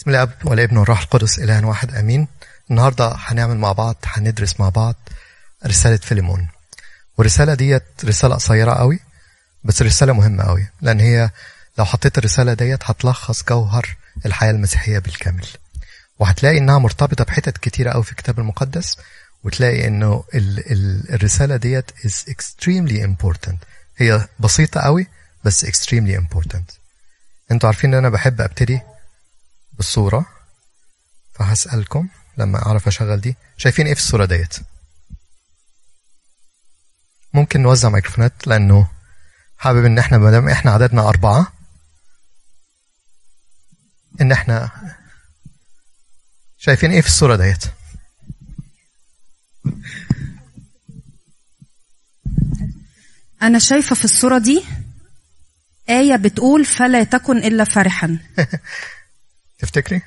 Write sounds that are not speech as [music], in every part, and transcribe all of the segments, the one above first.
بسم الله والابن والروح القدس إله واحد أمين. النهاردة هنعمل مع بعض هندرس مع بعض رسالة فيليمون. والرسالة ديت رسالة قصيرة قوي بس رسالة مهمة قوي لأن هي لو حطيت الرسالة ديت هتلخص جوهر الحياة المسيحية بالكامل. وهتلاقي إنها مرتبطة بحتت كتيرة قوي في الكتاب المقدس وتلاقي إنه ال ال الرسالة ديت is extremely important. هي بسيطة قوي بس extremely important. أنتوا عارفين إن أنا بحب أبتدي بالصورة فهسألكم لما أعرف أشغل دي. شايفين إيه في الصورة ديت؟ ممكن نوزع ميكروفونات لأنه حابب إن إحنا مادام إحنا عددنا أربعة إن إحنا شايفين إيه في الصورة ديت؟ أنا شايفة في الصورة دي آية بتقول فلا تكن إلا فرحا. [laughs] تفتكري؟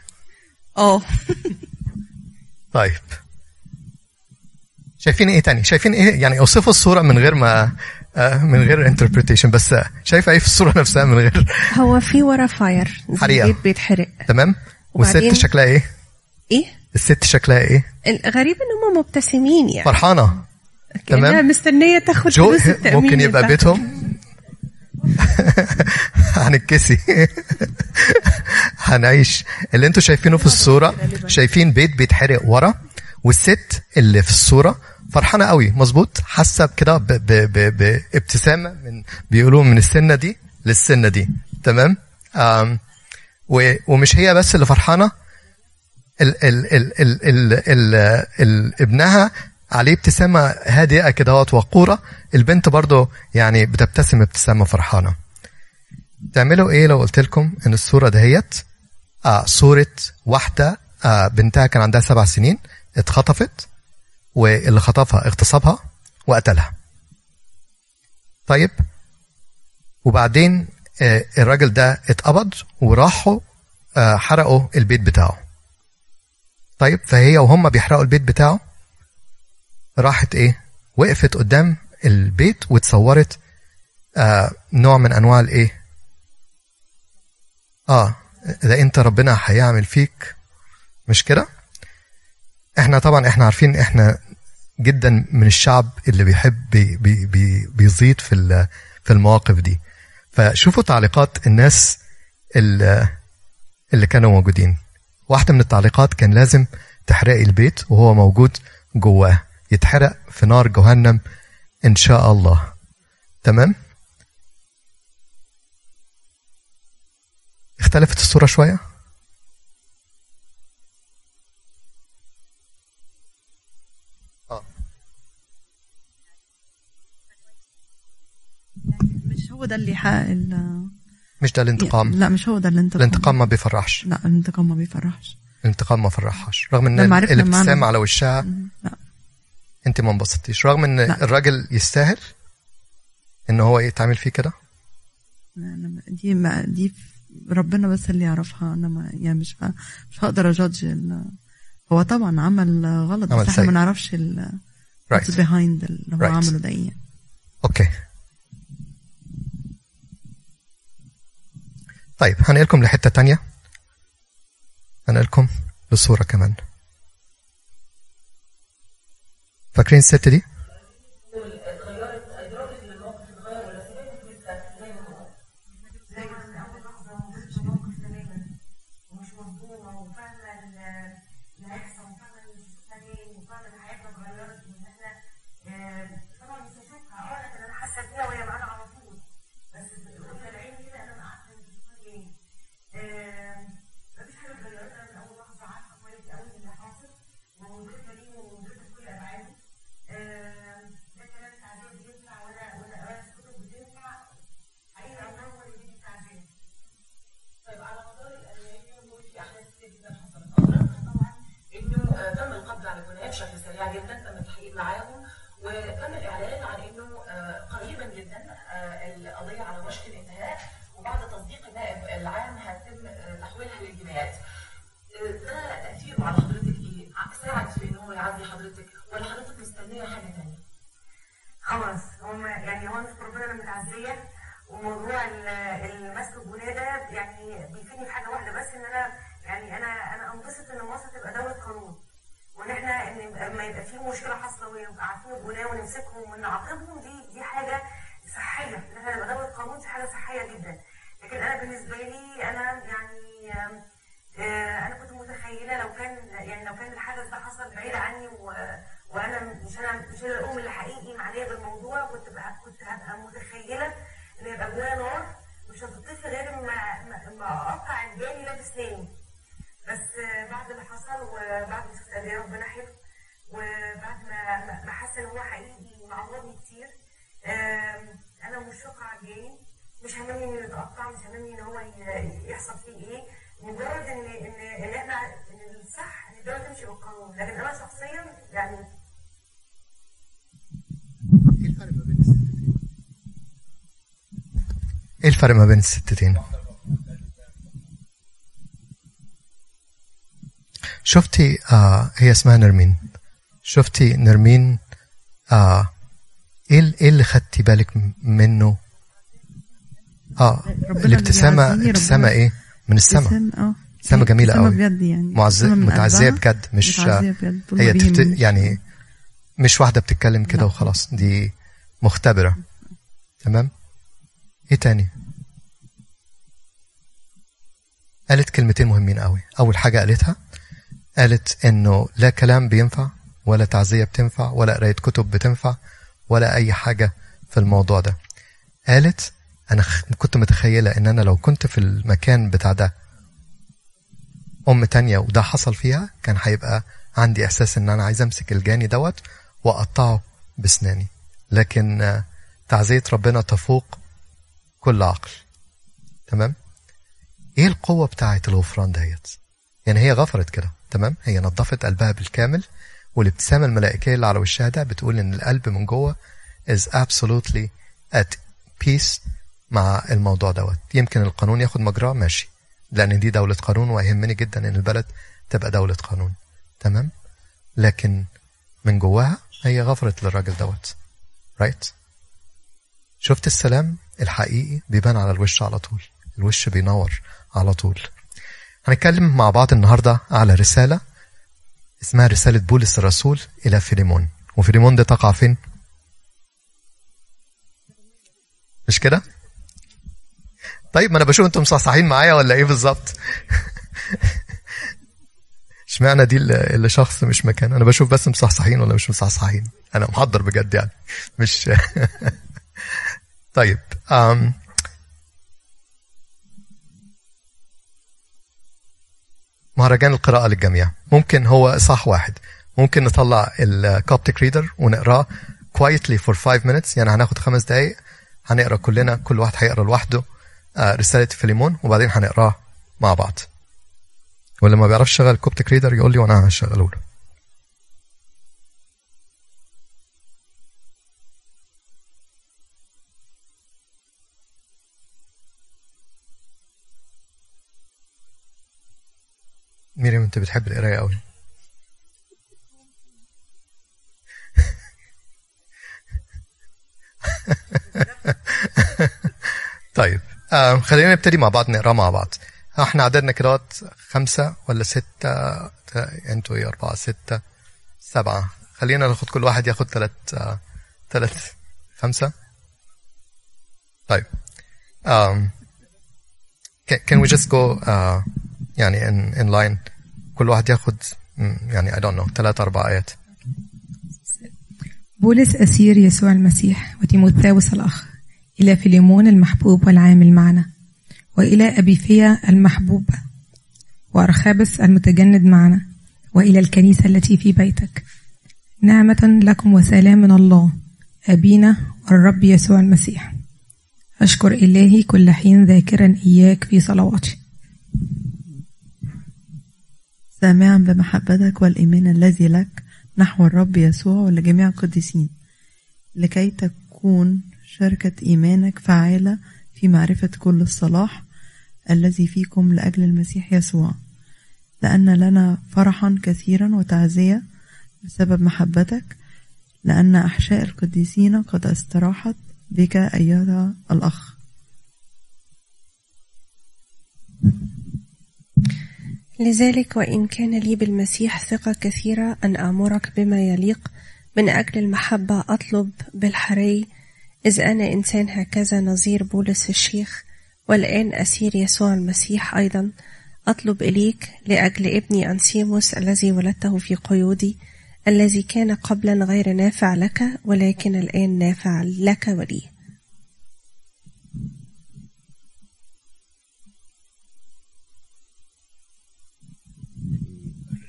آه [laughs] طيب. شايفين إيه تاني؟ شايفين إيه؟ يعني أوصفوا الصورة من غير ما آه، من غير interpretation بس شايفة إيه في الصورة [laughs] نفسها من غير؟ هو في ورا fire. بيت بيتحرق. تمام. والست شكلها إيه؟ إيه؟ الست شكلها إيه؟ الغريب إن هم مبتسمين يعني. فرحانة. كأنها تمام. مستنية تاخد جو [laughs] ممكن يبقى. بيتهم. هنتكسي. هنعيش. اللي أنتوا شايفينه في الصورة شايفين بيت بيتحرق ورا والست اللي في الصورة فرحانة قوي. مظبوط؟ حاسة كده بابتسامة من بيقولوا من السنة دي للسنة دي. تمام؟ ومش هي بس اللي فرحانة. ال ال ال ال ال ال ال ابنها عليه ابتسامة هادئة كده وقورة. البنت برضو يعني بتبتسم ابتسامة فرحانة. تعملوا إيه لو قلت لكم ان الصورة دهيت؟ آه صورة واحدة آه بنتها كان عندها سبع سنين اتخطفت واللي خطفها اغتصبها وقتلها. طيب وبعدين آه الراجل ده اتقبض وراحوا آه حرقوا البيت بتاعه. طيب فهي وهم بيحرقوا البيت بتاعه راحت إيه؟ وقفت قدام البيت وتصورت آه نوع من أنواع الإيه؟ آه ده أنت ربنا هيعمل فيك مش كده؟ إحنا طبعا إحنا عارفين إحنا جدا من الشعب اللي بيحب بي بي بي بيزيد في في المواقف دي. فشوفوا تعليقات الناس اللي, اللي كانوا موجودين. واحدة من التعليقات كان لازم تحرقي البيت وهو موجود جواه. يتحرق في نار جهنم إن شاء الله. تمام؟ اختلفت الصورة شوية؟ آه. مش هو ده اللي حقق ال مش ده الانتقام. لا مش هو ده الانتقام. الانتقام ما بيفرحش. لا الانتقام ما بيفرحش. الانتقام ما فرحش رغم إن الابتسامة على وشها لا. أنت ما انبسطتيش. رغم إن لا. الراجل يستاهل إن هو يتعمل فيه كده؟ دي ما دي ربنا بس اللي يعرفها أنا ما يعني مش ه- مش هقدر أجادج ال- هو طبعا عمل غلط عمل بس إحنا. ما نعرفش ال Right. behind اللي هو Right. عمله ده إيه أوكي طيب هنقلكم لحتة تانية هنقلكم لصورة كمان فاكرين الست دي؟ انه آه، تم القبض على الجناه جدا تم التحقيق معاهم وتم الإعلان عن إنه آه، قريبا جدا آه، القضية على وشك الانتهاء وبعد تصديق النائب العام هيتم آه، تحويلها للجنايات. ده تاثيره على حضرتك إيه؟ ساعد في إن هو يعزي حضرتك ولا حضرتك مستنية حاجة ثانية؟ خلاص هم يعني هو نشكر ربنا أنا وموضوع ال- المسك الجنيه ده يعني بيفيدني في حاجة واحدة بس ان أنا يعني أنا نمسكهم ونعاقبهم دي دي حاجة صحية. ان إحنا نبقى دوله قانون دي حاجة صحية جدا. لكن أنا بالنسبة لي أنا يعني آه، أنا كنت متخيلة لو كان يعني لو كان الحدث ده حصل بعيد عني و- وأنا مش أنا مش أنا الأم اللي حقيقي معنيه بالموضوع كنت بقى كنت هبقى متخيلة إن يبقى جوايا نار مش هتطفي غير ما ما- أقطع الجاني ده بسناني بس آه، بعد اللي حصل وبعد ما ربنا حلو وبعد ما ما- ما حاسة إن هو حقيقي معوضني كتير. أنا مشفقه على الجاني مش هممني إنه يتقطع مش هممني إن هو يحصل فيه إيه. مجرد إن إن إن إحنا إن الصح إن الدولة تمشي بالقانون. لكن أنا شخصيا يعني إيه الفرق ما بين الستتين؟ شفتي آه هي اسمها نرمين. شفتي نرمين؟ آه. إيه إيه اللي خدتي بالك منه؟ آه. الابتسامه ابتسامه إيه؟ من السماء آه. ابتسامه جميلة قوي بجد يعني. معز... متعزيه. بجد. مش متعزية بجد. هي تفت... يعني مش واحدة بتتكلم كده لا. وخلاص. دي مختبرة. تمام؟ إيه تاني؟ قالت كلمتين مهمين قوي أول حاجة قالتها قالت إنه لا كلام بينفع. ولا تعزية بتنفع ولا قراية كتب بتنفع ولا أي حاجة في الموضوع ده. قالت أنا خ- كنت متخيلة إن أنا لو كنت في المكان بتاع ده أم تانية وده حصل فيها كان هيبقى عندي إحساس إن أنا عايز أمسك الجاني دوت وأقطعه بسناني. لكن تعزية ربنا تفوق كل عقل. تمام؟ إيه القوة بتاعة الغفران ديت يعني هي غفرت كده تمام؟ هي نظفت قلبها بالكامل والابتسامة الملائكية اللي على وشها ده بتقول إن القلب من جوه is absolutely at peace مع الموضوع دوت. يمكن القانون ياخد مجراه ماشي. لأن دي دولة قانون ويهمني جدا إن البلد تبقى دولة قانون. تمام؟ لكن من جواها هي غفرت للراجل دوت. right شفت السلام الحقيقي بيبان على الوش على طول. الوش بينور على طول. هنتكلم مع بعض النهاردة على رسالة اسمها رسالة بولس الرسول إلى فيليمون وفيليمون دي تقع فين؟ مش كده؟ طيب ما أنا بشوف أنتم مصحصحين معايا ولا إيه بالظبط؟ [laughs] اشمعنى دي اللي شخص مش مكان أنا بشوف بس مصحصحين ولا مش مصحصحين أنا محضر بجد يعني مش [laughs] طيب مهرجان القراءة للجميع. ممكن هو صح واحد. ممكن نطلع الكوبتيك ريدر ونقراه quietly for five minutes. يعني هناخد خمس دقايق هنقرأ كلنا كل واحد هيقرأ لوحده آه، رسالة فيليمون وبعدين هنقراه مع بعض. واللي ما بيعرفش يشغل Coptic Reader يقول لي وأنا هشغله له. أنت بتحب القراية قوي [laughs] طيب آه خلينا نبتدي مع بعض نقرأ مع بعض. إحنا عددنا كده خمسة ولا ستة؟ أنتوا إيه أربعة ستة سبعة؟ خلينا ناخد كل واحد ياخد ثلاث آه ثلاث خمسة. طيب um, can, can we just go uh, يعني in, in line كل واحد ياخد مم، يعني I don't know ثلاث أربع آيات. بولس أسير يسوع المسيح وتيموثاوس الأخ إلى فيليمون المحبوب والعامل معنا وإلى أبيفيا المحبوبة وأرخابس المتجند معنا وإلى الكنيسة التي في بيتك. نعمة لكم وسلام من الله أبينا والرب يسوع المسيح. أشكر إلهي كل حين ذاكرا إياك في صلواتي. سامعا بمحبتك والإيمان الذي لك نحو الرب يسوع ولجميع القديسين لكي تكون شركة إيمانك فعالة في معرفة كل الصلاح الذي فيكم لأجل المسيح يسوع. لأن لنا فرحا كثيرا وتعزية بسبب محبتك لأن أحشاء القديسين قد استراحت بك أيها الأخ. لذلك وإن كان لي بالمسيح ثقة كثيرة أن آمرك بما يليق من أجل المحبة أطلب بالحري إذ أنا إنسان هكذا نظير بولس الشيخ والآن أسير يسوع المسيح أيضا. أطلب إليك لأجل ابني أنسيموس الذي ولدته في قيودي الذي كان قبلا غير نافع لك ولكن الآن نافع لك ولي.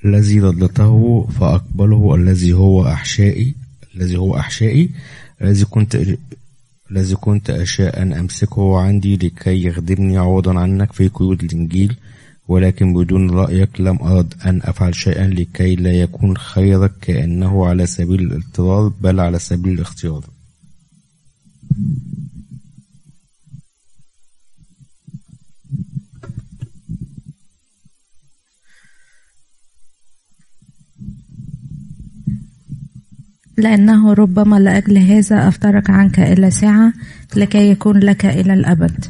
الذي ضلته فأقبله الذي هو أحشائي الذي هو أحشائي الذي كنت الذي كنت أشاء أن أمسكه عندي لكي يخدمني عوضا عنك في قيود الإنجيل ولكن بدون رأيك لم أرد أن أفعل شيئا لكي لا يكون خيرك كأنه على سبيل الاضطرار بل على سبيل الاختيار. لأنه ربما لأجل هذا أفترك عنك إلى ساعة لكي يكون لك إلى الأبد.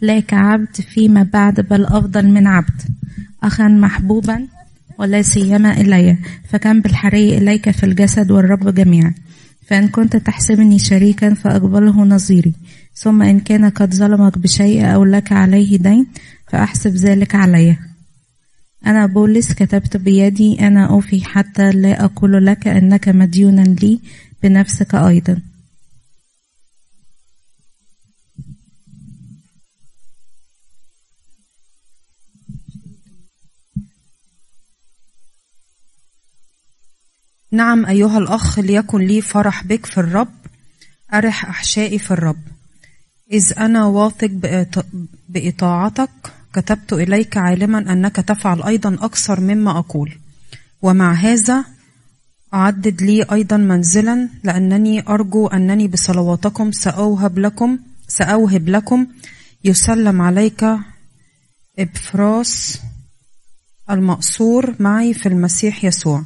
لا كعبد فيما بعد بل أفضل من عبد. أخا محبوبا ولا سيما إلي فكان بالحري إليك في الجسد والرب جميعا. فإن كنت تحسبني شريكا فأقبله نظيري. ثم إن كان قد ظلمك بشيء أو لك عليه دين فأحسب ذلك عليه أنا بولس كتبت بيدي أنا أوفي حتى لا أقول لك أنك مديونا لي بنفسك أيضا. نعم أيها الأخ ليكن لي فرح بك في الرب أرح أحشائي في الرب. إذ أنا واثق بإط- بإطاعتك كتبت إليك عالما أنك تفعل أيضا أكثر مما أقول. ومع هذا أعدد لي أيضا منزلا لأنني أرجو أنني بصلواتكم سأوهب لكم سأوهب لكم. يسلم عليك إبفراس المقصور معي في المسيح يسوع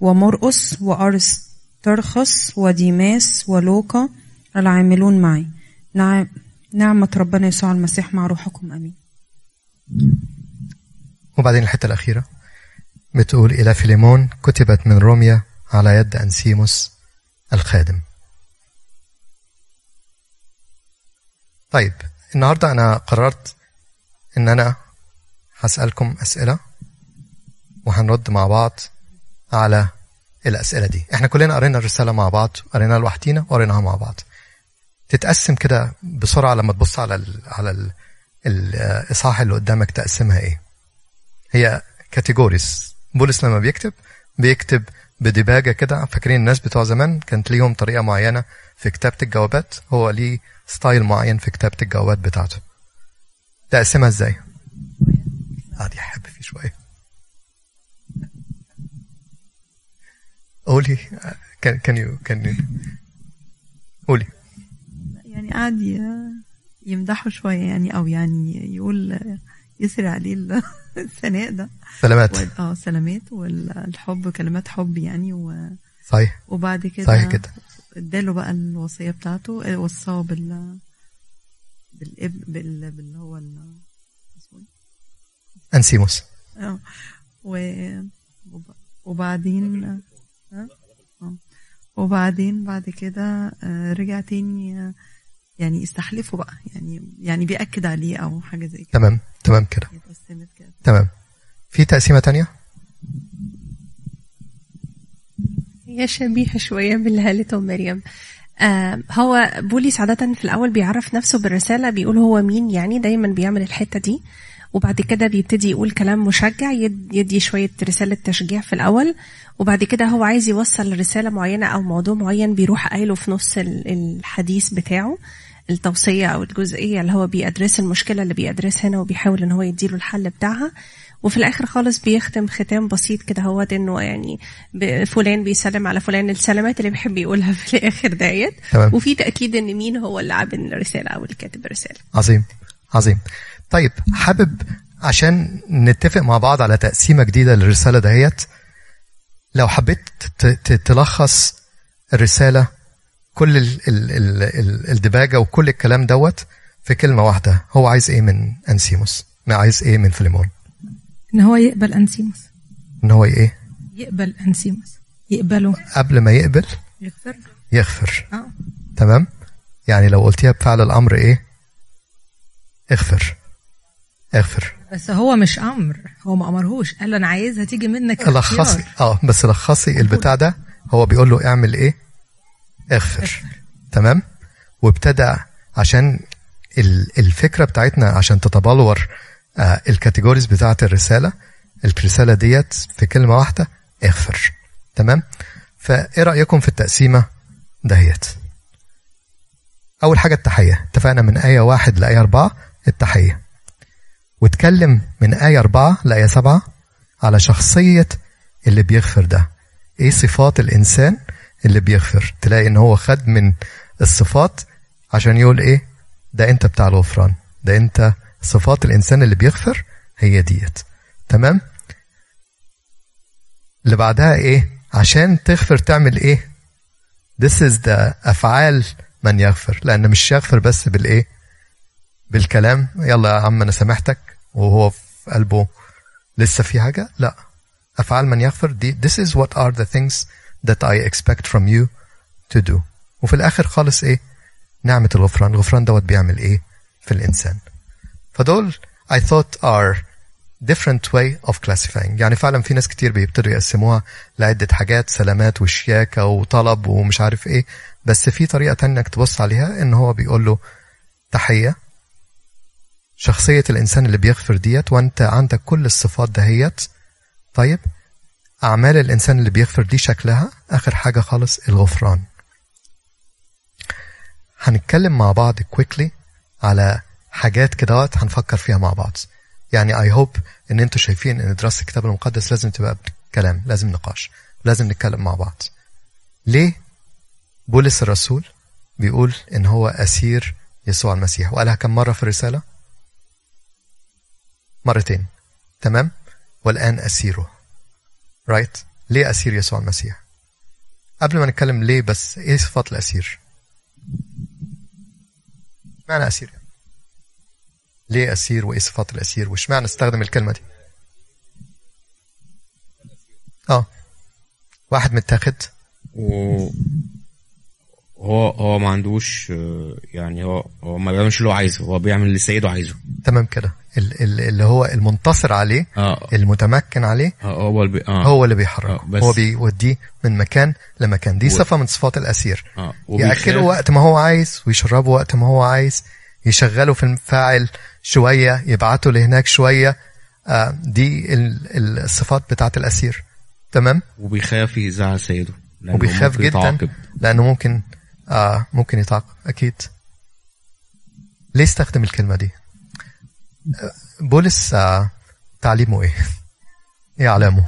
ومرقس وأرسترخس وديماس ولوقا العاملون معي. نعم نعمة ربنا يسوع المسيح مع روحكم أمين. وبعدين الحتة الأخيرة بتقول إلى فيليمون كتبت من روميا على يد أنسيموس الخادم. طيب النهاردة أنا قررت إن أنا هسألكم أسئلة وهنرد مع بعض على الأسئلة دي. إحنا كلنا قرينا الرسالة مع بعض قريناها لوحدينا وقريناها مع بعض. تتقسم كده بسرعة لما تبص على ال على ال الإصحاح اللي قدامك تقسمها إيه؟ هي categories بولس لما بيكتب بيكتب بديباجة كده. فاكرين الناس بتوع زمان كانت ليهم طريقة معينة في كتابة الجوابات؟ هو ليه style معين في كتابة الجوابات بتاعته. تقسمها إزاي؟ دي احب فيه شوية. قولي. كان كان يو كان قولي. يعني قعد ي- يمدحه شوية يعني أو يعني يقول يسري عليه ال- [laughs] الثناء ده سلامات آه سلامات والحب كلمات حب يعني و... صحيح وبعد كده صحيح كده اداله بقى الوصية بتاعته آه، وصاه بال بالابن بال... باللي هو ال... إيه؟ أنسيموس آه و... وب- وبعدين آه. وبعدين بعد كده آه، رجع تاني يعني استحلفه بقى يعني يعني بيأكد عليه أو حاجة زي كده. تمام تمام كده. تمام. في تقسيمة تانية؟ هي شبيهة شوية باللي قالته مريم. آه هو بوليس عادة في الأول بيعرف نفسه بالرسالة بيقول هو مين يعني دايما بيعمل الحتة دي. وبعد كده بيبتدي يقول كلام مشجع يد- يدي شوية رسالة تشجيع في الأول وبعد كده هو عايز يوصل رسالة معينة أو موضوع معين بيروح قايله في نص ال- الحديث بتاعه التوصية أو الجزئية اللي هو بيأدرس المشكلة اللي بيأدرسها هنا وبيحاول إن هو يديله الحل بتاعها. وفي الآخر خالص بيختم ختام بسيط كده هو إنه يعني فلان بيسلم على فلان السلامات اللي بيحب يقولها [laughs] في الآخر ديت. تمام. وفي تأكيد إن مين هو اللي عامل الرسالة أو اللي كاتب الرسالة. عظيم. عظيم. طيب حابب عشان نتفق مع بعض على تقسيمة جديدة للرسالة دهيت لو حبيت تلخص الرسالة كل ال ال ال ال الدباجة وكل الكلام دوت في كلمة واحدة هو عايز إيه من أنسيموس؟ ما عايز إيه من فيليمون؟ إن هو يقبل أنسيموس. إن هو إيه؟ يقبل أنسيموس. يقبله. قبل ما يقبل؟ يغفر. يغفر. آه. تمام؟ يعني لو قلتيها بفعل الأمر إيه؟ اغفر. اغفر بس هو مش أمر. هو ما أمرهوش. قال له أنا عايزها تيجي منك لخصي. آه بس لخصي البتاع ده. هو بيقول له اعمل إيه؟ اغفر تمام؟ وابتدى عشان ال- الفكرة بتاعتنا عشان تتبلور آه الكاتيجوريز بتاعة الرسالة. الرسالة ديت في كلمة واحدة اغفر تمام؟ فإيه رأيكم في التقسيمة دهيت أول حاجة التحية. اتفقنا من آية واحد لآية أربعة التحية. واتكلم من آية أربعة لآية سبعة على شخصية اللي بيغفر ده. إيه صفات الإنسان اللي بيغفر؟ تلاقي إن هو خد من الصفات عشان يقول إيه؟ ده أنت بتاع الغفران. ده أنت صفات الإنسان اللي بيغفر هي ديت. تمام؟ اللي بعدها إيه؟ عشان تغفر تعمل إيه؟ This is the أفعال من يغفر. لأن مش يغفر بس بالإيه؟ بالكلام. يلا يا عم أنا سامحتك وهو في قلبه لسه في حاجة؟ لا. أفعال من يغفر دي this is what are the things that I expect from you to do. وفي الآخر خالص إيه؟ نعمة الغفران. الغفران دوت بيعمل إيه؟ في الإنسان. فدول I thought are different way of classifying. يعني فعلا في ناس كتير بيبتدوا يقسموها لعدة حاجات سلامات وشياكة وطلب ومش عارف إيه. بس في طريقة تانية إنك تبص عليها إن هو بيقول له تحية. شخصية الإنسان اللي بيغفر ديت وأنت عندك كل الصفات دهيت. طيب أعمال الإنسان اللي بيغفر دي شكلها. آخر حاجة خالص الغفران. هنتكلم مع بعض quickly على حاجات كدهوت هنفكر فيها مع بعض. يعني I hope إن أنتوا شايفين إن دراسة الكتاب المقدس لازم تبقى كلام لازم نقاش لازم نتكلم مع بعض. ليه؟ بولس الرسول بيقول إن هو أسير يسوع المسيح. وقالها كم مرة في الرسالة؟ مرتين. تمام؟ والآن أسيره. رايت right? ليه أسير يسوع المسيح؟ قبل ما نتكلم ليه بس إيه صفات الأسير؟ معنى أسير ليه أسير وإيه صفات الأسير؟ وش معنى استخدم الكلمة دي؟ آه. واحد متاخد. و هو هو ما عندوش آه، يعني هو هو ما بيعملش اللي هو عايزه هو بيعمل اللي سيده عايزه. تمام كده. ال- ال- اللي هو المنتصر عليه آه. المتمكن عليه آه، هو اللي بي... آه. هو اللي بيحركه. آه، بس- هو بيوديه من مكان لمكان. دي و- صفة من صفات آه وبيخاف- يأكله وقت ما هو عايز ويشربه وقت ما هو عايز يشغله في الفاعل شوية يبعته لهناك شوية. آه دي ال- ال- الصفات بتاعت الأسير. تمام؟ وبيخاف يزعل سيده وبيخاف جدا يتعاقب. لأنه ممكن آه ممكن يتعاقب أكيد. ليه استخدم الكلمة دي؟ بولس آه تعليمه إيه؟ [laughs] إيه علامه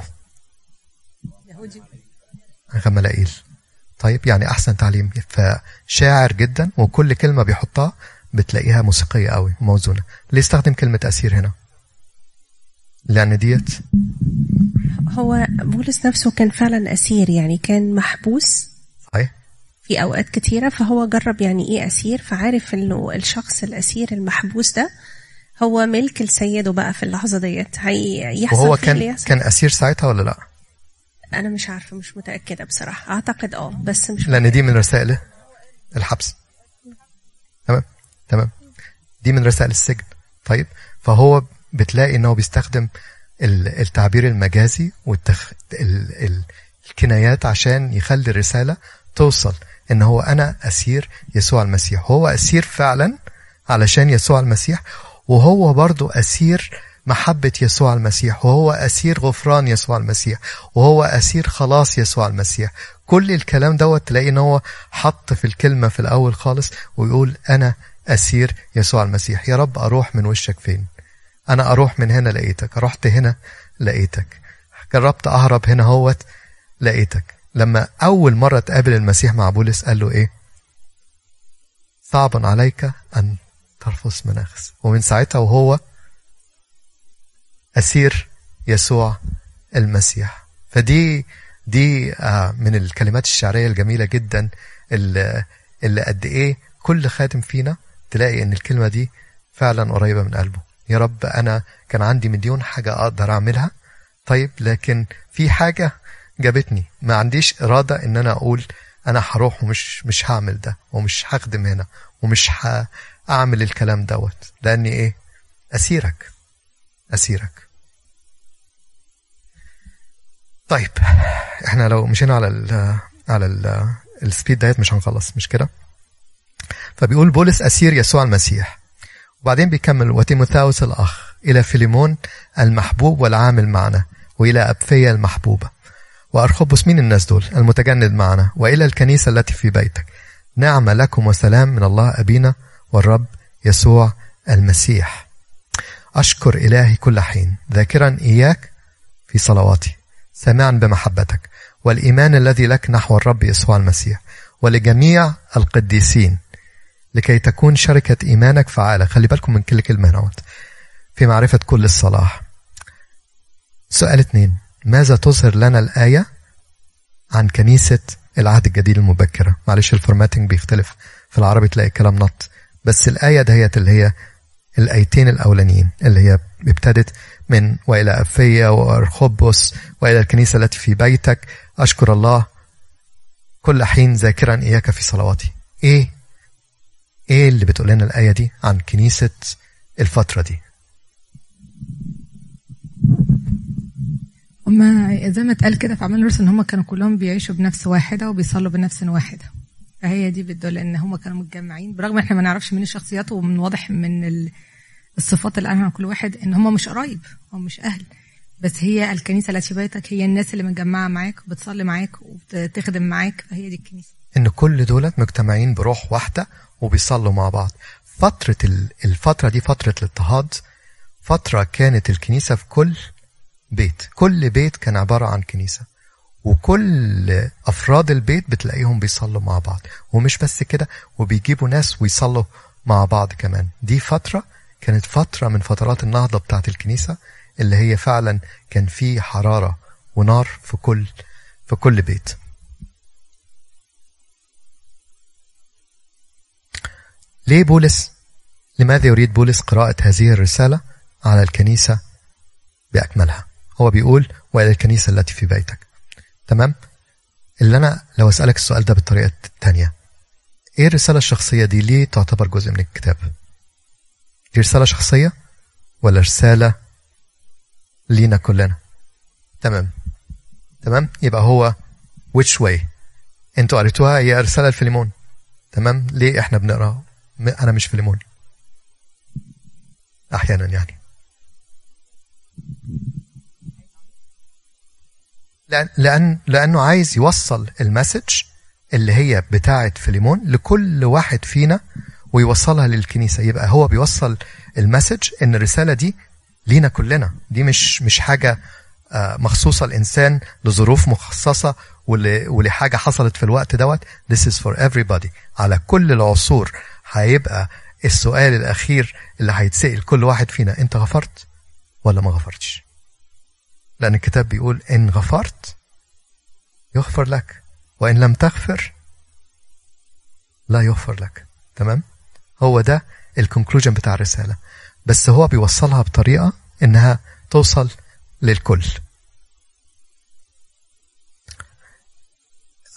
يهودي غملائيل طيب يعني أحسن تعليم. فشاعر جدا وكل كلمة بيحطها بتلاقيها موسيقية قوي وموزونه ليه استخدم كلمة اسير هنا؟ لأن ديت هو بولس نفسه كان فعلا أسير يعني كان محبوس. في أوقات كتيرة فهو جرب يعني إيه أسير فعارف إنه الشخص الأسير المحبوس ده هو ملك لسيده بقى في اللحظة ديت. هي- يحصل وهو كان يحصل. كان أسير ساعتها ولا لأ؟ أنا مش عارفة مش متأكدة بصراحة. أعتقد أه بس مش لأن دي من رسائل الحبس. تمام؟ تمام. دي من رسائل السجن. طيب فهو بتلاقي انه بيستخدم ال- التعبير المجازي والتخ... ال... ال... الكنايات عشان يخلي الرسالة توصل. إن هو أنا أسير يسوع المسيح. هو أسير فعلا علشان يسوع المسيح وهو برضو أسير محبة يسوع المسيح وهو أسير غفران يسوع المسيح وهو أسير خلاص يسوع المسيح. كل الكلام دوت تلاقي إن هو حط في الكلمة في الأول خالص ويقول أنا أسير يسوع المسيح. يا رب أروح من وشك فين؟ أنا أروح من هنا لقيتك. رحت هنا لقيتك. جربت أهرب هنا هوت لقيتك. لما أول مرة تقابل المسيح مع بولس قال له إيه؟ صعب عليك أن ترفس مناخس. ومن ساعتها وهو أسير يسوع المسيح. فدي دي آه، من الكلمات الشعرية الجميلة جدا اللي, اللي قد إيه كل خاتم فينا تلاقي إن الكلمة دي فعلا قريبة من قلبه. يا رب أنا كان عندي مليون حاجة أقدر أعملها. طيب لكن في حاجة جابتني. ما عنديش إرادة إن أنا أقول أنا هروح ومش مش هعمل ده ومش هخدم هنا ومش هعمل الكلام دوت. لأني إيه؟ أسيرك. أسيرك. طيب إحنا لو مشينا على ال على ال السبيد ديت مش هنخلص مش كده؟ فبيقول بولس أسير يسوع المسيح. وبعدين بيكمل وتيموثاوس الأخ إلى فيليمون المحبوب والعامل معنا وإلى أبفية المحبوبة. وأرخبس مين الناس دول المتجند معنا وإلى الكنيسة التي في بيتك. نعم لكم وسلام من الله أبينا والرب يسوع المسيح. أشكر إلهي كل حين. ذاكرا إياك في صلواتي. سامعا بمحبتك. والإيمان الذي لك نحو الرب يسوع المسيح. ولجميع القديسين. لكي تكون شركة إيمانك فعالة. خلي بالكم من كل كلمة هنا. في معرفة كل الصلاح. سؤال اثنين. ماذا تظهر لنا الآية عن كنيسة العهد الجديد المبكرة؟ معلش الفورماتنج بيختلف. في العربي تلاقي كلام نط. بس الآية دهيت اللي هي الآيتين الأولانيين اللي هي ابتدت من وإلى أفية وأرخبس وإلى الكنيسة التي في بيتك. أشكر الله كل حين ذاكرا إياك في صلواتي. إيه؟ إيه اللي بتقول لنا الآية دي عن كنيسة الفترة دي؟ هما زي ما اتقال كده في أعمال الرسل إن هم كانوا كلهم بيعيشوا بنفس واحدة وبيصلوا بنفس واحدة. فهي دي بتدل إن هم كانوا متجمعين برغم إحنا ما نعرفش مين الشخصيات ومن واضح من ال- الصفات اللي عن كل واحد إن هم مش قرايب هم مش أهل. بس هي الكنيسة التي بيتك هي الناس اللي متجمعة معاك وبتصلي معاك وبتخدم معاك فهي دي الكنيسة. إن كل دولت مجتمعين بروح واحدة وبيصلوا مع بعض. فترة ال- الفترة دي فترة الاضطهاد فترة كانت الكنيسة في كل بيت. كل بيت كان عبارة عن كنيسة. وكل أفراد البيت بتلاقيهم بيصلوا مع بعض. ومش بس كده وبيجيبوا ناس ويصلوا مع بعض كمان. دي فترة كانت فترة من فترات النهضة بتاعت الكنيسة اللي هي فعلا كان في حرارة ونار في كل في كل بيت. ليه بولس؟ لماذا يريد بولس قراءة هذه الرسالة على الكنيسة بأكملها؟ هو بيقول وإلى الكنيسة التي في بيتك. تمام؟ اللي أنا لو أسألك السؤال ده بالطريقة التانية إيه الرسالة الشخصية دي؟ ليه تعتبر جزء من الكتاب؟ دي رسالة شخصية ولا رسالة لينا كلنا؟ تمام. تمام؟ يبقى هو which way أنتوا قريتوها؟ هي رسالة لفيليمون. تمام؟ ليه إحنا بنقراها؟ م- أنا مش فيليمون. أحيانا يعني. لأن لأن لأنه عايز يوصل ال message اللي هي بتاعة فيليمون لكل واحد فينا ويوصلها للكنيسة. يبقى هو بيوصل ال message إن الرسالة دي لينا كلنا. دي مش مش حاجة آه، مخصوصة الإنسان لظروف مخصصة ول- ولحاجة حصلت في الوقت دوت. This is for everybody. على كل العصور هيبقى السؤال الأخير اللي هيتسأل كل واحد فينا أنت غفرت ولا ما غفرتش؟ لأن الكتاب بيقول إن غفرت يغفر لك وإن لم تغفر لا يغفر لك. تمام؟ هو ده الكونكلوجن بتاع الرسالة. بس هو بيوصلها بطريقة إنها توصل للكل.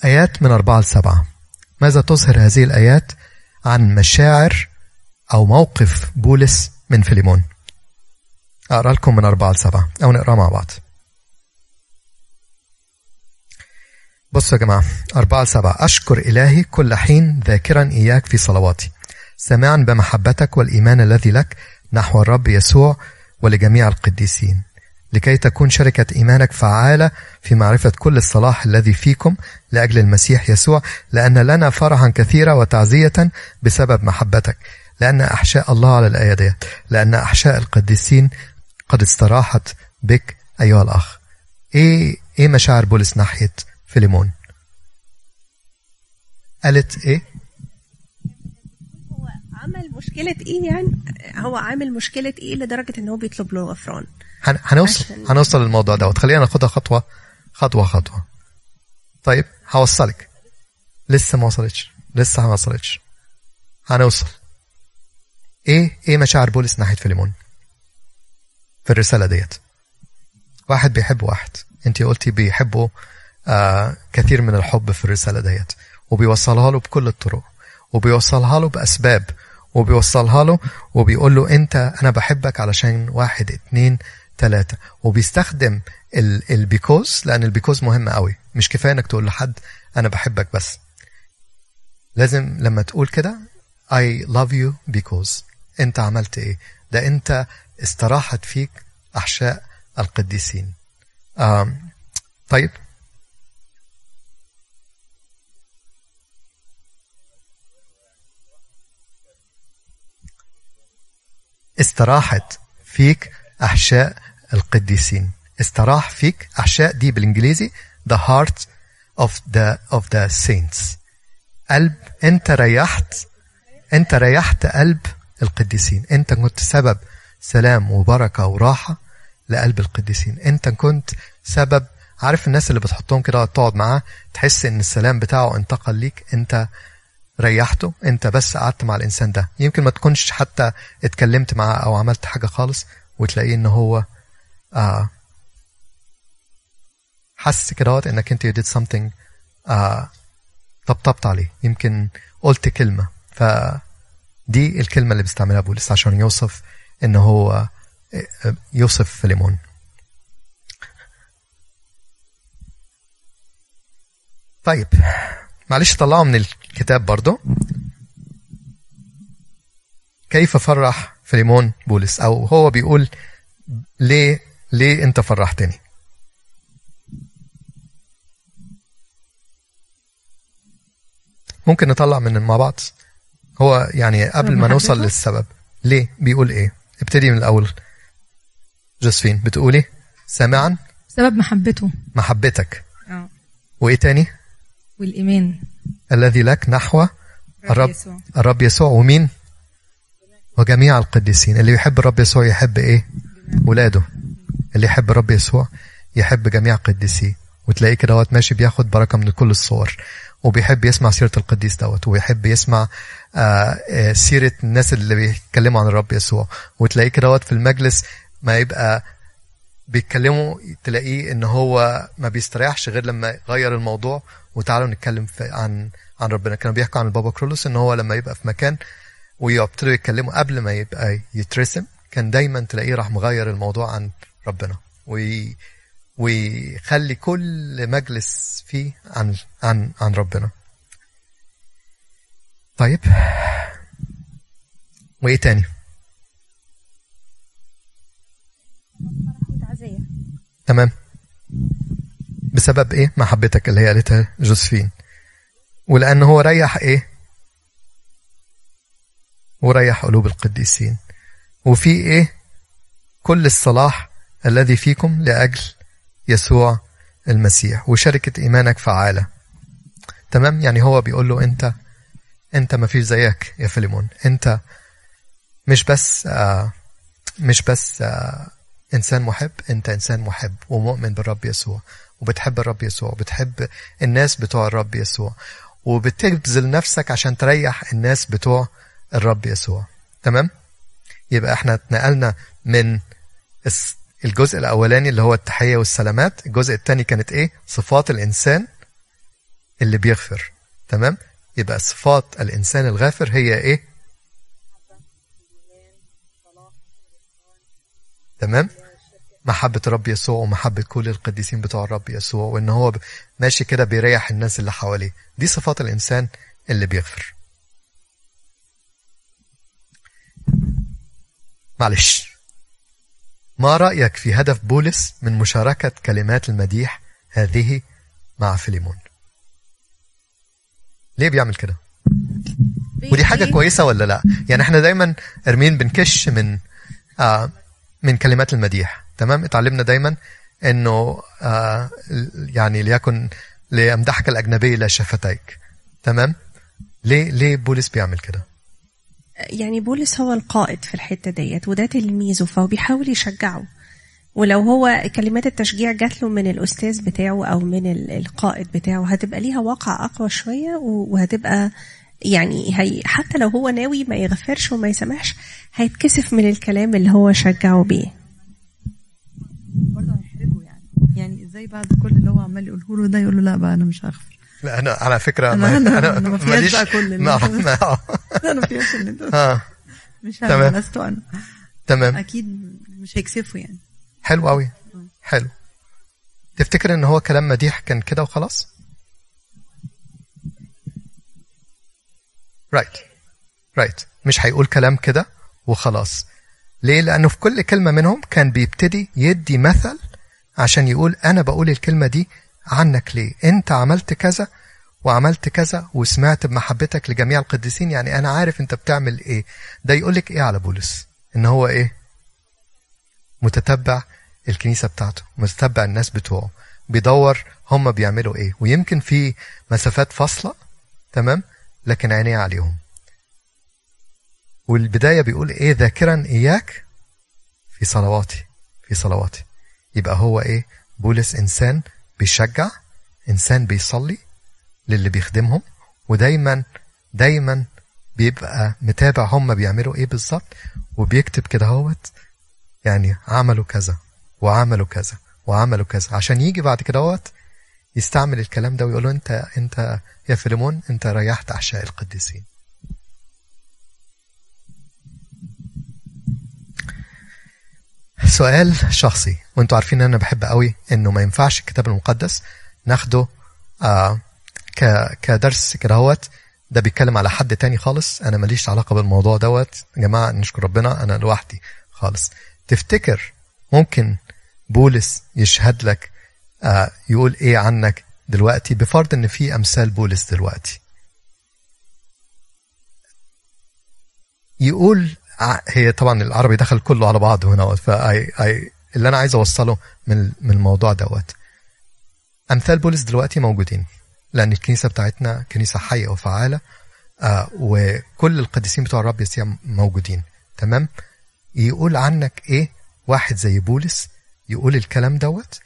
آيات من أربعة لسبعة ماذا تظهر هذه الآيات عن مشاعر أو موقف بولس من فيليمون؟ أقرأ لكم من أربعة لسبعة أو نقرأ مع بعض. بصوا يا جماعة أربعة لسبعة. أشكر إلهي كل حين ذاكرا إياك في صلواتي. سامعا بمحبتك والإيمان الذي لك نحو الرب يسوع ولجميع القديسين. لكي تكون شركة إيمانك فعالة في معرفة كل الصلاح الذي فيكم لأجل المسيح يسوع لأن لنا فرحا كثيرا وتعزية بسبب محبتك. لأن أحشاء الله على الآية ديت. لأن أحشاء القديسين قد استراحت بك أيها الأخ. إيه إيه مشاعر بولس ناحية فيليمون قالت إيه؟ هو عمل مشكلة إيه يعني؟ هو عامل مشكلة إيه لدرجة إن هو بيطلب له غفران؟ هن- هنوصل عشان- هنوصل للموضوع دوت. خلينا ناخدها خطوة خطوة خطوة. طيب هوصلك. لسه ما وصلتش. لسه ما وصلتش. هنوصل. إيه إيه مشاعر بولس ناحية فيليمون في الرسالة ديت. واحد بيحب واحد. انت قلتي بيحبوا آه كثير من الحب في الرسالة ديت وبيوصلها له بكل الطرق. وبيوصلها له بأسباب. وبيوصلها له وبيقول له أنت أنا بحبك علشان واحد اتنين تلاتة. وبيستخدم البيكوز لأن البيكوز مهم قوي. مش كفاية إنك تقول لحد أنا بحبك بس. لازم لما تقول كده I love you because. أنت عملت إيه؟ ده أنت استراحت فيك أحشاء القديسين. طيب. استراحت فيك أحشاء القديسين. استراح فيك أحشاء دي بالإنجليزي the heart of the of the saints. قلب أنت ريحت أنت ريحت قلب القديسين. أنت كنت سبب سلام وبركة وراحة لقلب القديسين. أنت كنت سبب عارف الناس اللي بتحطهم كده تقعد معاه تحس إن السلام بتاعه انتقل ليك. أنت ريحته. انت بس قعدت مع الإنسان ده. يمكن ما تكونش حتى اتكلمت معاه أو عملت حاجة خالص وتلاقيه إن هو آه حس كده إنك أنت you did something آه طبطبت عليه. يمكن قلت كلمة. فدي الكلمة اللي بيستعملها بولس عشان يوصف إن هو يوصف فيليمون طيب معلش طلعوا من الكتاب برضو كيف فرح فيليمون بولس؟ أو هو بيقول ليه ليه أنت فرحتني؟ ممكن نطلع من مع بعض. هو يعني قبل ما نوصل للسبب ليه بيقول إيه؟ ابتدي من الأول. جوزفين بتقولي سامعا؟ بسبب محبته. محبتك. آه. وإيه تاني؟ والإيمان. الذي لك نحو الرب يسوع. الرب يسوع. ومين؟ وجميع القديسين. اللي يحب الرب يسوع يحب إيه؟ ولاده. اللي يحب الرب يسوع يحب جميع قديسيه وتلاقيه كده دوت ماشي بياخد بركة من كل الصور. وبيحب يسمع سيرة القديس دوت. ويحب يسمع آه آه سيرة الناس اللي بيتكلموا عن الرب يسوع. وتلاقيه كده دوت في المجلس ما يبقى بيتكلموا تلاقيه إن هو ما بيستريحش غير لما يغير الموضوع وتعالوا نتكلم عن عن ربنا. كانوا بيحكوا عن البابا كرولوس إن هو لما يبقى في مكان ويبتدوا يتكلموا قبل ما يبقى يترسم كان دايما تلاقيه راح مغير الموضوع عن ربنا وي ويخلي كل مجلس فيه عن عن عن ربنا. طيب. وإيه تاني؟ تمام. بسبب إيه؟ محبتك اللي هي قالتها جوزفين. ولان هو ريح إيه؟ وريح قلوب القديسين. وفي إيه؟ كل الصلاح الذي فيكم لأجل يسوع المسيح. وشركة إيمانك فعالة. تمام؟ يعني هو بيقول له أنت أنت ما فيش زيك يا فيليمون. أنت مش بس آه مش بس آه إنسان محب أنت إنسان محب ومؤمن بالرب يسوع. وبتحب الرب يسوع وبتحب الناس بتوع الرب يسوع وبتبذل نفسك عشان تريح الناس بتوع الرب يسوع. تمام؟ يبقى إحنا اتنقلنا من الجزء الأولاني اللي هو التحية والسلامات الجزء الثاني كانت إيه؟ صفات الإنسان اللي بيغفر. تمام؟ يبقى صفات الإنسان الغافر هي إيه؟ تمام؟ محبة الرب يسوع ومحبة كل القديسين بتوع الرب يسوع وإن هو ماشي كده بيريح الناس اللي حواليه. دي صفات الإنسان اللي بيغفر. معلش. ما رأيك في هدف بولس من مشاركة كلمات المديح هذه مع فيليمون؟ ليه بيعمل كده؟ ودي حاجة كويسة ولا لا؟ يعني إحنا دايما أرمين بنكش من آه من كلمات المديح. تمام؟ اتعلمنا دايما إنه آه يعني ليكن لأمدحك الأجنبي لا شفتيك. تمام؟ ليه ليه بولس بيعمل كده؟ يعني بولس هو القائد في الحتة ديت وده تلميذه فهو بيحاول يشجعه. ولو هو كلمات التشجيع جات له من الأستاذ بتاعه أو من القائد بتاعه هتبقى ليها واقع أقوى شوية وهتبقى يعني هي حتى لو هو ناوي ما يغفرش وما يسامحش هيتكسف من الكلام اللي هو شجعه بيه. إزاي بعد كل اللي هو عمال يقوله له ده يقول له لا بقى أنا مش هغفر. لا أنا على فكرة أنا- ما أنا- أنا أنا ما فيهاش بقى كل اللي [laughs] ما أنت- ما- أنا فيهاش ان أنت آه. مش تمام. هعمل أنا. تمام. أكيد مش هيكسفوا يعني. حلو قوي حلو. تفتكر إن هو كلام مديح كان كده وخلاص؟ right right مش هيقول كلام كده وخلاص. ليه؟ لأنه في كل كلمة منهم كان بيبتدي يدي مثل عشان يقول أنا بقول الكلمة دي عنك ليه؟ أنت عملت كذا وعملت كذا وسمعت بمحبتك لجميع القديسين يعني أنا عارف أنت بتعمل إيه. ده يقول لك إيه على بولس؟ إن هو إيه؟ متتبع الكنيسة بتاعته متتبع الناس بتوعه بيدور هم بيعملوا إيه. ويمكن في مسافات فاصلة تمام؟ لكن عينيه عليهم. والبداية بيقول إيه ذاكرا إياك في صلواتي في صلواتي. يبقى هو إيه؟ بولس إنسان بيشجع إنسان بيصلي للي بيخدمهم ودايما دايما بيبقى متابع هم بيعملوا إيه بالظبط. وبيكتب كده هوت يعني عملوا كذا وعملوا كذا وعملوا كذا. عشان يجي بعد كده هوت يستعمل الكلام ده ويقول له أنت أنت يا فيليمون أنت ريحت احشاء القديسين. سؤال شخصي. وانتوا عارفين إن أنا بحب قوي إنه ما ينفعش الكتاب المقدس ناخده آه كدرس كده هوت ده بيتكلم على حد تاني خالص. أنا ماليش علاقة بالموضوع دوت. يا جماعة نشكر ربنا أنا لوحدي خالص. تفتكر ممكن بولس يشهد لك آه يقول إيه عنك دلوقتي؟ بفرض إن في أمثال بولس دلوقتي. يقول هي طبعا العربي دخل كله على بعضه هنا فأي أي اللي أنا عايز أوصله من من الموضوع دوت. أمثال بولس دلوقتي موجودين لأن الكنيسة بتاعتنا كنيسة حية وفعالة آه وكل القديسين بتوع الرب يسوع موجودين. تمام؟ يقول عنك إيه؟ واحد زي بولس يقول الكلام دوت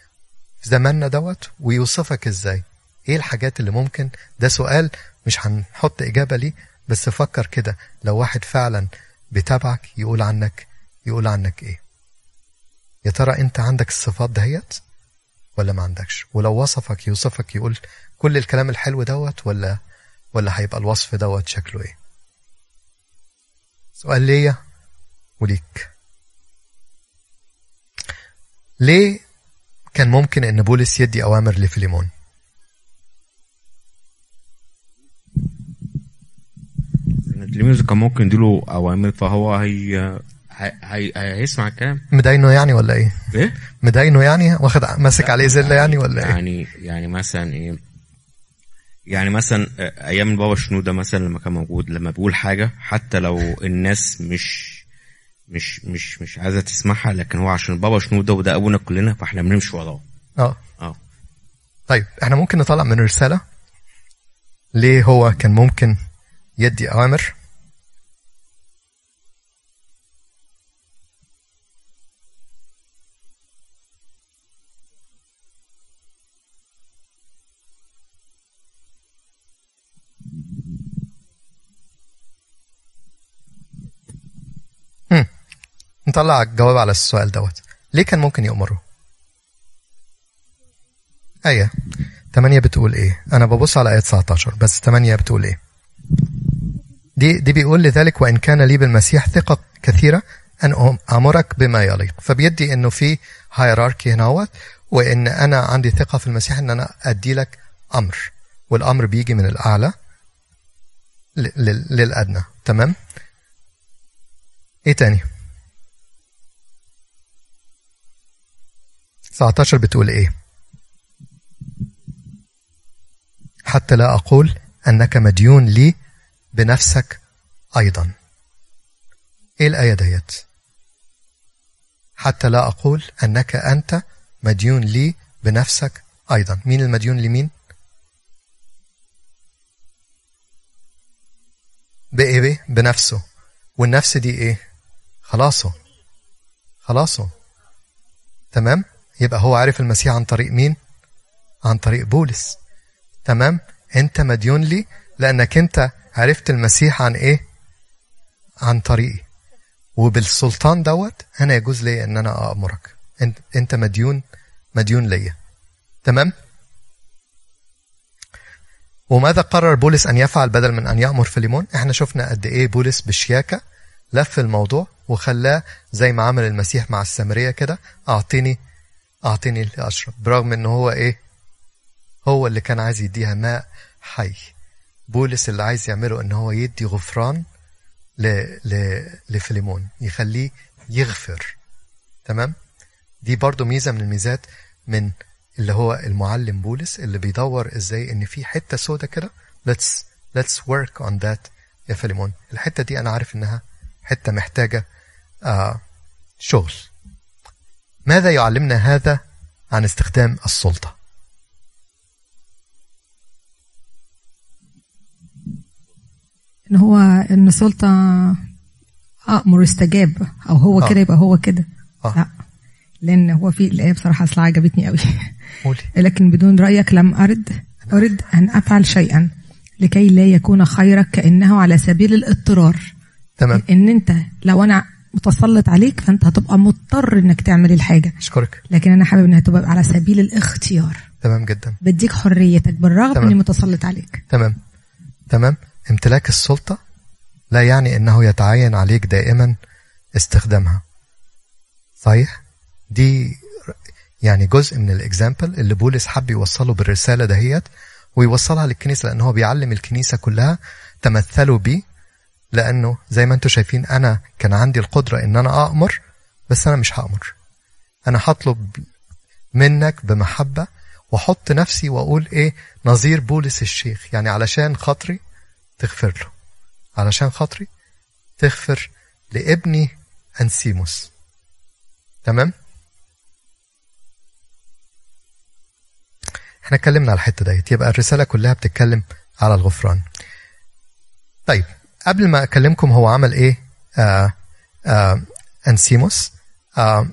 في زماننا دوت ويوصفك إزاي؟ إيه الحاجات اللي ممكن؟ ده سؤال مش هنحط إجابة ليه بس فكر كده. لو واحد فعلا بيتابعك يقول عنك يقول عنك إيه؟ يا ترى أنت عندك الصفات دهيت ولا ما عندكش؟ ولو وصفك يوصفك يقول كل الكلام الحلو دوت ولا ولا هيبقى الوصف دوت شكله إيه؟ سؤال ليا وليك. ليه كان ممكن إن بولس يدي أوامر لفيليمون؟ تلميذه كان ممكن يديله أوامر فهو هي هي- هي- هيسمع الكلام. مداينه يعني ولا إيه؟ إيه؟ مداينه يعني؟ واخد ماسك عليه زلة يعني ولا إيه؟ يعني يعني مثلا إيه؟ يعني مثلا آه، أيام البابا شنودة مثلا لما كان موجود لما بيقول حاجة حتى لو الناس مش مش مش مش عايزة تسمعها لكن هو عشان البابا شنودة وده أبونا كلنا فإحنا بنمشي وراه. آه. آه. طيب إحنا ممكن نطلع من رسالة ليه هو كان ممكن يدي أوامر؟ نطلع الجواب على السؤال دوت ليه كان ممكن يأمره آية 8 بتقول إيه؟ أنا ببص على آية 19 بس 8 بتقول إيه؟ دي دي بيقول لذلك وإن كان لي بالمسيح ثقة كثيرة أن أم- أمرك بما يليق فبيدي إنه في هيراركي هنا وإن أنا عندي ثقة في المسيح إن أنا أدي لك أمر والأمر بيجي من الأعلى للأدنى تمام؟ إيه تاني؟ 19 بتقول إيه؟ حتى لا أقول أنك مديون لي بنفسك أيضا. إيه الآية ديت؟ حتى لا أقول أنك أنت مديون لي بنفسك أيضا. مين المديون لمين؟ بإيه بيه بنفسه. والنفس دي إيه؟ خلاصه. خلاصه. تمام؟ يبقى هو عارف المسيح عن طريق مين؟ عن طريق بولس. تمام؟ انت مديون لي لأنك انت عرفت المسيح عن إيه؟ عن طريقي. وبالسلطان دوت أنا يجوز لي إن أنا امرك انت انت مديون مديون ليا. تمام؟ وماذا قرر بولس أن يفعل بدل من أن يأمر فيليمون؟ إحنا شفنا قد إيه بولس بشياكة لف الموضوع وخلاه زي ما عمل المسيح مع السامرية كده أعطيني أعطيني اللي أشرب. برغم إن هو إيه؟ هو اللي كان عايز يديها ماء حي. بولس اللي عايز يعمله إن هو يدي غفران ل... ل... لفيليمون يخليه يغفر. تمام؟ دي برضو ميزة من الميزات من اللي هو المعلم بولس اللي بيدور إزاي إن في حتة سودة كده. Let's let's work on that يا فيليمون الحتة دي أنا عارف إنها حتة محتاجة آه شغل. ماذا يعلمنا هذا عن استخدام السلطة؟ إن هو إن سلطه أمر استجاب أو هو آه. كده يبقى هو كده. آه. لا. لأن هو في الايه بصراحة أصلا عجبتني قوي قولي. [laughs] لكن بدون رأيك لم أرد. أرد أن أفعل شيئا لكي لا يكون خيرك كأنه على سبيل الاضطرار. تمام. إن أنت لو أنا متسلط عليك فأنت هتبقى مضطر إنك تعمل الحاجة. أشكرك. لكن أنا حابب إنها تبقى على سبيل الاختيار. تمام جدا. بديك حريتك بالرغم تمام. إني متسلط عليك. تمام. تمام. امتلاك السلطة لا يعني إنه يتعين عليك دائما استخدامها. صحيح؟ دي يعني جزء من الإكزامبل اللي بولس حب يوصله بالرسالة دهيت ويوصلها للكنيسة لأنه هو بيعلم الكنيسة كلها تمثلوا بيه لأنه زي ما أنتم شايفين أنا كان عندي القدرة إن أنا أأمر بس أنا مش هأمر. أنا هطلب منك بمحبة وأحط نفسي وأقول إيه نظير بولس الشيخ. يعني علشان خاطري تغفر له. علشان خاطري تغفر لابني أنسيموس. تمام؟ إحنا اتكلمنا على الحتة ديت. يبقى الرسالة كلها بتتكلم على الغفران. طيب. قبل ما أكلمكم هو عمل إيه؟ آه آه أنسيموس. آه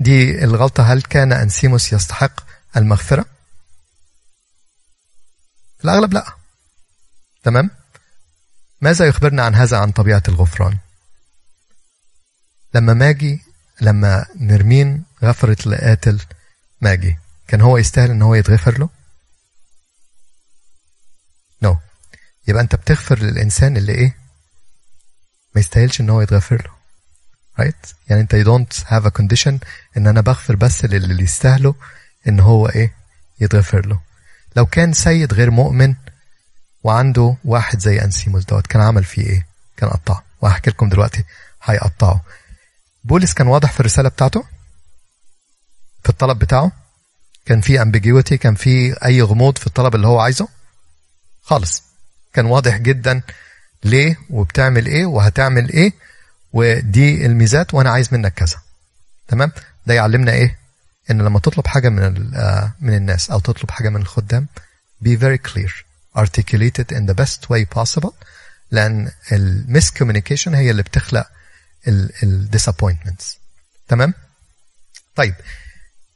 دي الغلطة. هل كان أنسيموس يستحق المغفرة؟ في الأغلب لا. تمام؟ ماذا يخبرنا عن هذا عن طبيعة الغفران؟ لما ماجي لما نرمين غفرت لقاتل ماجي كان هو يستاهل إن هو يتغفر له؟ نو no. يبقى أنت بتغفر للإنسان اللي إيه؟ ما يستاهلش إن هو يتغفر له. Right? يعني أنت you don't have a condition إن أنا بغفر بس للي يستاهله إن هو إيه؟ يتغفر له. لو كان سيد غير مؤمن وعنده واحد زي أنسيموس دوت كان عمل فيه إيه؟ كان قطعه. وهحكي لكم دلوقتي هيقطعه. بولس كان واضح في الرسالة بتاعته؟ في الطلب بتاعه؟ كان في ambiguity كان في أي غموض في الطلب اللي هو عايزه؟ خالص. كان واضح جدا ليه وبتعمل إيه وهتعمل إيه ودي الميزات وأنا عايز منك كذا. تمام؟ ده يعلمنا إيه؟ ان لما تطلب حاجة من من الناس أو تطلب حاجة من الخدام be very clear articulate it in the best way possible لأن ال miscommunication هي اللي بتخلق ال disappointments. تمام؟ طيب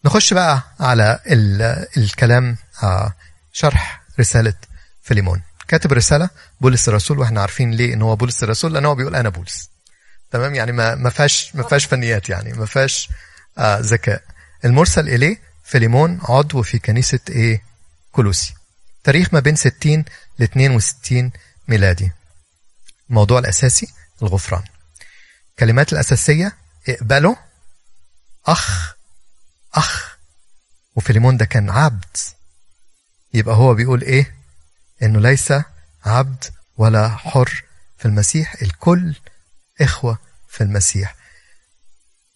نخش بقى على ال الكلام آه شرح رسالة فيليمون. كاتب رسالة بولس الرسول وإحنا عارفين ليه إن هو بولس الرسول؟ لأن هو بيقول أنا بولس. تمام؟ يعني ما ما فيهاش ما فيهاش فنيات يعني ما فيهاش آه ذكاء. المرسل إليه فيليمون عضو في كنيسة إيه؟ كولوسي. تاريخ ما بين 60 ل 62 ميلادي. الموضوع الأساسي الغفران. الكلمات الأساسية اقبلوا. أخ أخ. وفيليمون ده كان عبد. يبقى هو بيقول إيه؟ إنه ليس عبد ولا حر في المسيح الكل إخوة في المسيح.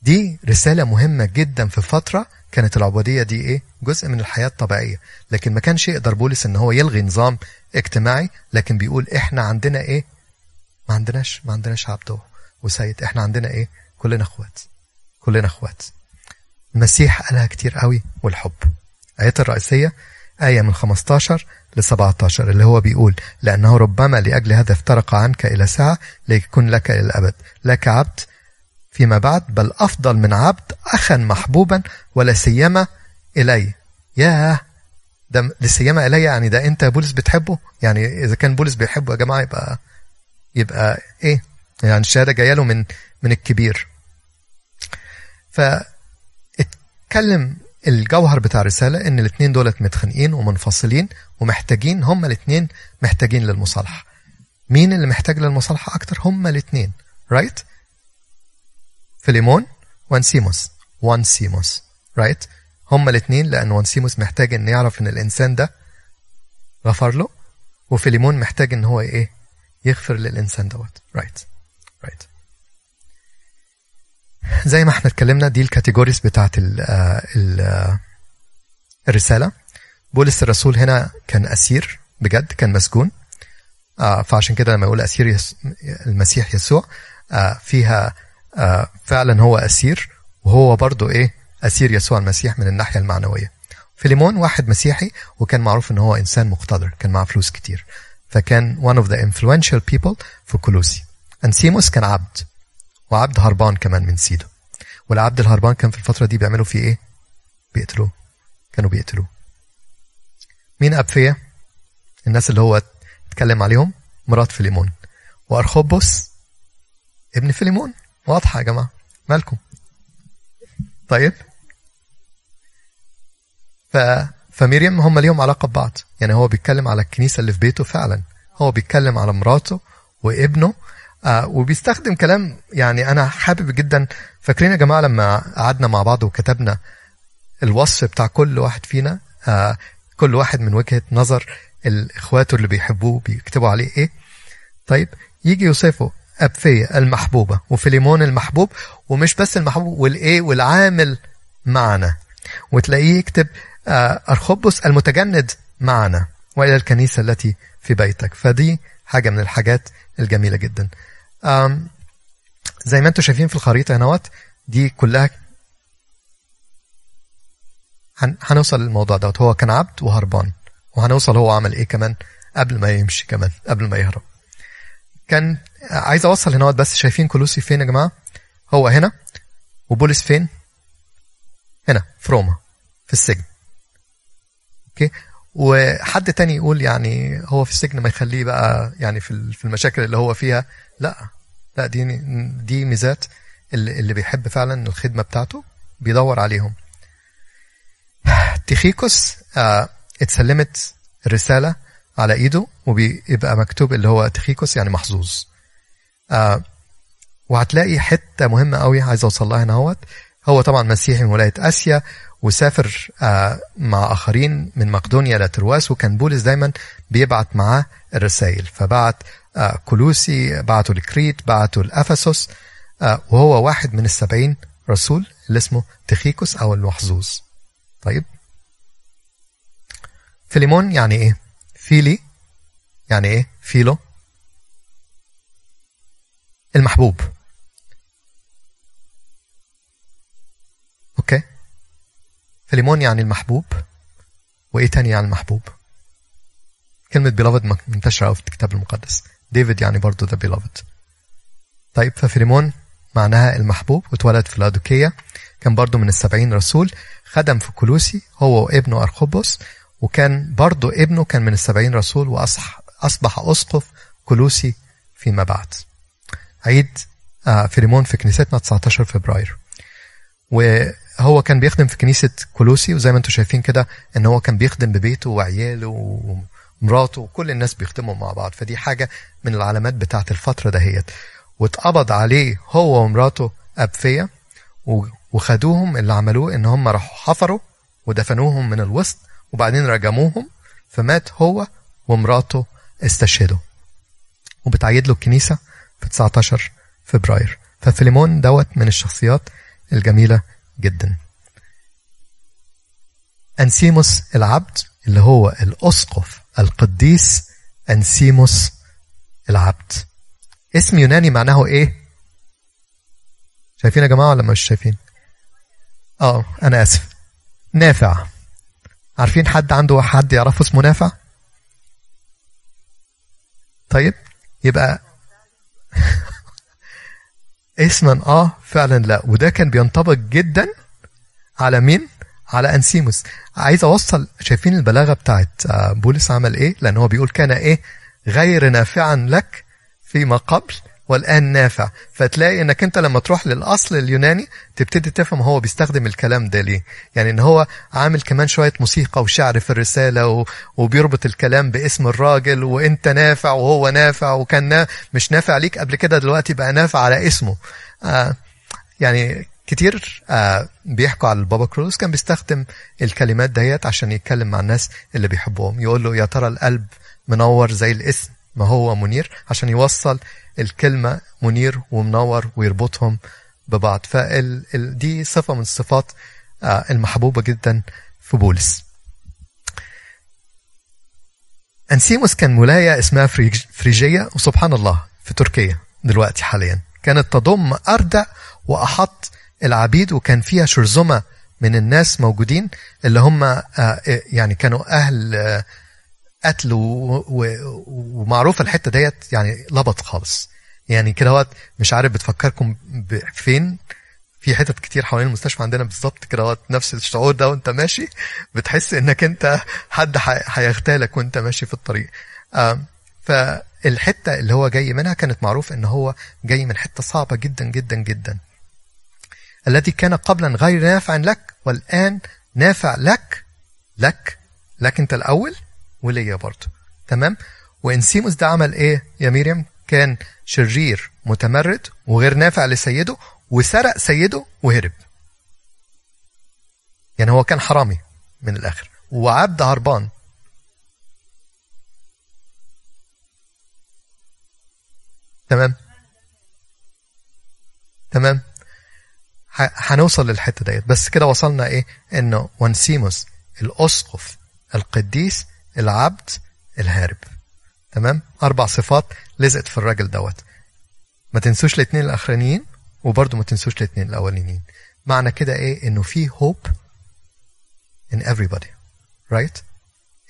دي رسالة مهمة جدا في فترة كانت العبودية دي إيه؟ جزء من الحياة الطبيعية. لكن ما كانش يقدر بولس إن هو يلغي نظام اجتماعي لكن بيقول إحنا عندنا إيه؟ ما عندناش ما عندناش عبد وسيد إحنا عندنا إيه؟ كلنا إخوات كلنا إخوات. المسيح قالها كتير قوي والحب. آيات الرئيسية آية من 15 ل 17 اللي هو بيقول لأنه ربما لأجل هذا افترق عنك إلى ساعة ليكون لك إلى الأبد. لك عبد فيما بعد بل أفضل من عبد أخا محبوبا ولا سيما إلي. ياه! ده لسيما إلي يعني ده أنت بولس بتحبه؟ يعني إذا كان بولس بيحبه يا جماعة يبقى يبقى إيه؟ يعني الشهادة جاية له من من الكبير. ف اتكلم الجوهر بتاع الرسالة إن الاتنين دولت متخانقين ومنفصلين ومحتاجين هما الاتنين محتاجين للمصالحة مين اللي محتاج للمصالحة أكتر هما الاتنين right right? فيليمون وانسيموس وانسيموس right? هما الاتنين لأن وانسيموس محتاج إن يعرف إن الإنسان ده غفر له وفيليمون محتاج إن هو إيه يغفر للإنسان دوت right. right. زي ما إحنا اتكلمنا دي ال categories بتاعت ال ال الرسالة. بولس الرسول هنا كان أسير بجد كان مسجون. آه فعشان كده لما يقول أسير يس المسيح يسوع آه فيها آه فعلا هو أسير وهو برضو إيه أسير يسوع المسيح من الناحية المعنوية. فيليمون واحد مسيحي وكان معروف إن هو إنسان مقتدر كان معاه فلوس كتير. فكان one of the influential people في كولوسي. أنسيموس كان عبد. وعبد هربان كمان من سيده والعبد الهربان كان في الفترة دي بيعملوا فيه إيه؟ بيقتلوه. كانوا بيقتلوه. مين أبفية؟ الناس اللي هو اتكلم عليهم مرات فيليمون. وأرخبوس ابن فيليمون. واضحة يا جماعة. مالكم؟ طيب. ف... فميريم هم ليهم علاقة ببعض. يعني هو بيتكلم على الكنيسة اللي في بيته فعلا. هو بيتكلم على مراته وابنه آه وبيستخدم كلام يعني أنا حابب جدا. فاكرين يا جماعة لما قعدنا مع بعض وكتبنا الوصف بتاع كل واحد فينا؟ آه كل واحد من وجهة نظر الاخواته اللي بيحبوه بيكتبوا عليه إيه؟ طيب يجي يوصفه. أبفية المحبوبة وفيليمون المحبوب ومش بس المحبوب والإيه؟ والعامل معنا. وتلاقيه يكتب آه ارخبس المتجند معنا وإلى الكنيسة التي في بيتك. فدي حاجة من الحاجات الجميلة جدا. زي ما أنتم شايفين في الخريطة هنوت دي كلها هن... هنوصل للموضوع دوت. هو كان عبد وهربان. وهنوصل هو عمل إيه كمان؟ قبل ما يمشي كمان قبل ما يهرب. كان عايز أوصل هنا بس شايفين كولوسي فين يا جماعة؟ هو هنا. وبولس فين؟ هنا في روما في السجن. أوكي؟ وحد تاني يقول يعني هو في السجن ما يخليه بقى يعني في المشاكل اللي هو فيها. لا. لا دي دي ميزات اللي, اللي بيحب فعلا الخدمة بتاعته بيدور عليهم. تيخيكوس آه اتسلمت الرساله على إيده وبيبقى مكتوب اللي هو تيخيكوس يعني محظوظ. آه وهتلاقي حتة مهمة قوي عايز أوصل لها هنا أهوت. هو طبعا مسيحي من ولاية آسيا وسافر آه مع آخرين من مقدونيا لترواس وكان بولس دايما بيبعت معاه الرسائل. فبعت آه كولوسي بعته لكريت بعته لافسس آه وهو واحد من السبعين رسول اللي اسمه تخيكوس أو المحظوظ طيب. فيليمون يعني إيه؟ فيلي يعني إيه؟ فيلو. المحبوب. okay. فيليمون يعني المحبوب. وإيه تاني يعني المحبوب؟ كلمة beloved منتشرة في الكتاب المقدس. ديفيد يعني برضو ده beloved. طيب ففيليمون معناها المحبوب واتولد في لادوكية كان برضو من السبعين رسول خدم في كولوسي هو وابنه أرخبوس وكان برضو ابنه كان من السبعين رسول وأصبح أسقف كولوسي فيما بعد. عيد فيليمون في كنيستنا 19 فبراير. وهو كان بيخدم في كنيسة كولوسي وزي ما أنتم شايفين كده إن هو كان بيخدم ببيته وعياله ومراته وكل الناس بيخدموا مع بعض. فدي حاجة من العلامات بتاعت الفترة دهيت واتقبض عليه هو ومراته أبفية وخدوهم اللي عملوه إن هم راحوا حفروا ودفنوهم من الوسط وبعدين رجموهم فمات هو ومراته استشهدوا. وبتعيد له الكنيسة في 19 فبراير. ففيليمون دوت من الشخصيات الجميلة جدا. أنسيموس العبد اللي هو الأسقف. القديس أنسيموس العبد. اسم يوناني معناه إيه؟ شايفين يا جماعة ولا مش شايفين؟ آه أنا آسف. نافع. عارفين حد عنده حد يعرفه اسمه نافع؟ طيب يبقى [laughs] اسما آه فعلا لا. وده كان بينطبق جدا على مين؟ على أنسيموس. عايز أوصل شايفين البلاغة بتاعت بولس عمل إيه؟ لأن هو بيقول كان إيه؟ غير نافعا لك فيما قبل والآن نافع. فتلاقي إنك أنت لما تروح للأصل اليوناني تبتدي تفهم هو بيستخدم الكلام ده ليه. يعني إن هو عامل كمان شوية موسيقى وشعر في الرسالة و... وبيربط الكلام باسم الراجل وإنت نافع وهو نافع وكان. مش نافع ليك قبل كده دلوقتي بقى نافع على اسمه. آه يعني كتير آه بيحكوا على البابا كروز. كان بيستخدم الكلمات ديت عشان يتكلم مع الناس اللي بيحبهم يقول له يا ترى القلب منور زي الاسم ما هو منير؟ عشان يوصل الكلمة منير ومنور ويربطهم ببعض. فدي صفة من الصفات آه المحبوبة جدا في بولس. أنسيموس كان ولاية اسمها فريج فريجية وسبحان الله في تركيا دلوقتي حاليا. كانت تضم أردع وأحط العبيد وكان فيها شرذمة من الناس موجودين اللي هم آه يعني كانوا أهل آه قتل ومعروفة الحتة ديت يعني لبط خالص. يعني كده وقت مش عارف بتفكركم فين في حتت كتير حوالين المستشفى عندنا بالظبط كده وقت نفس الشعور ده وانت ماشي. بتحس إنك انت حد هيغتالك وانت ماشي في الطريق. فالحتة اللي هو جاي منها كانت معروف إن هو جاي من حتة صعبة جدا جدا جدا. التي كان قبلا غير نافع لك والآن نافع لك لك لك أنت الأول وليا برضه. تمام؟ وانسيموس ده عمل إيه يا ميريم كان شرير متمرد وغير نافع لسيده وسرق سيده وهرب. يعني هو كان حرامي من الآخر. وعبد هربان. تمام؟ تمام؟ هنوصل للحتة ديت. بس كده وصلنا إيه؟ إنه وانسيموس الأسقف القديس العبد الهارب. تمام؟ أربع صفات لزقت في الراجل دوت. ما تنسوش الاثنين الأخرانيين وبرضه ما تنسوش الاثنين الأولانيين. معنى كده إيه؟ إنه في hope in everybody. Right?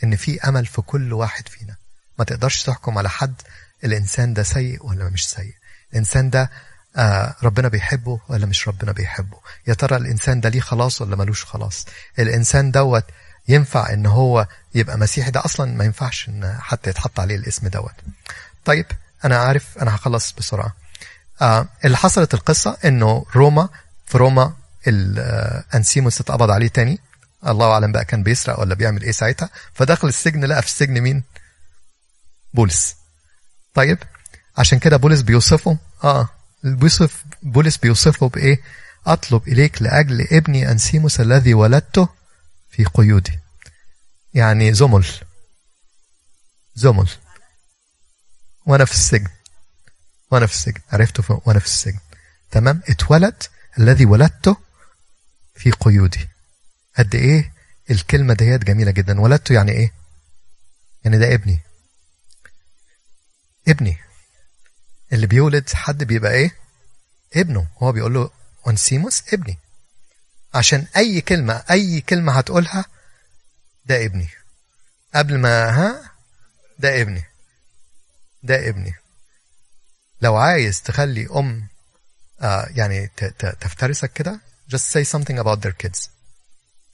إن في أمل في كل واحد فينا. ما تقدرش تحكم على حد. الإنسان ده سيء ولا مش سيء؟ الإنسان ده آه ربنا بيحبه ولا مش ربنا بيحبه؟ يا ترى الإنسان ده ليه خلاص ولا ملوش خلاص؟ الإنسان دوت ينفع إن هو يبقى مسيحي؟ ده أصلا ما ينفعش إن حتى يتحط عليه الاسم دوت. طيب أنا عارف أنا هخلص بسرعة. آه اللي حصلت القصة إنه روما في روما أنسيموس اتقبض عليه تاني. الله أعلم بقى كان بيسرق ولا بيعمل إيه ساعتها. فدخل السجن لقى في السجن مين؟ بولس. طيب عشان كده بولس بيوصفه. آه بيوصف بولس بيوصفه بإيه؟ أطلب إليك لأجل ابني أنسيموس الذي ولدته في قيودي. يعني زمل زمل وأنا في السجن. وأنا في السجن. عرفته وأنا في السجن. تمام؟ اتولد الذي ولدته في قيودي. قد إيه؟ الكلمة ديت جميلة جدا. ولدته يعني إيه؟ يعني ده ابني. ابني. اللي بيولد حد بيبقى إيه؟ ابنه. هو بيقول له أونسيموس ابني. عشان أي كلمة أي كلمة هتقولها ده ابني. قبل ما ها ده ابني. ده ابني. لو عايز تخلي أم آه يعني تفترسك كده just say something about their kids.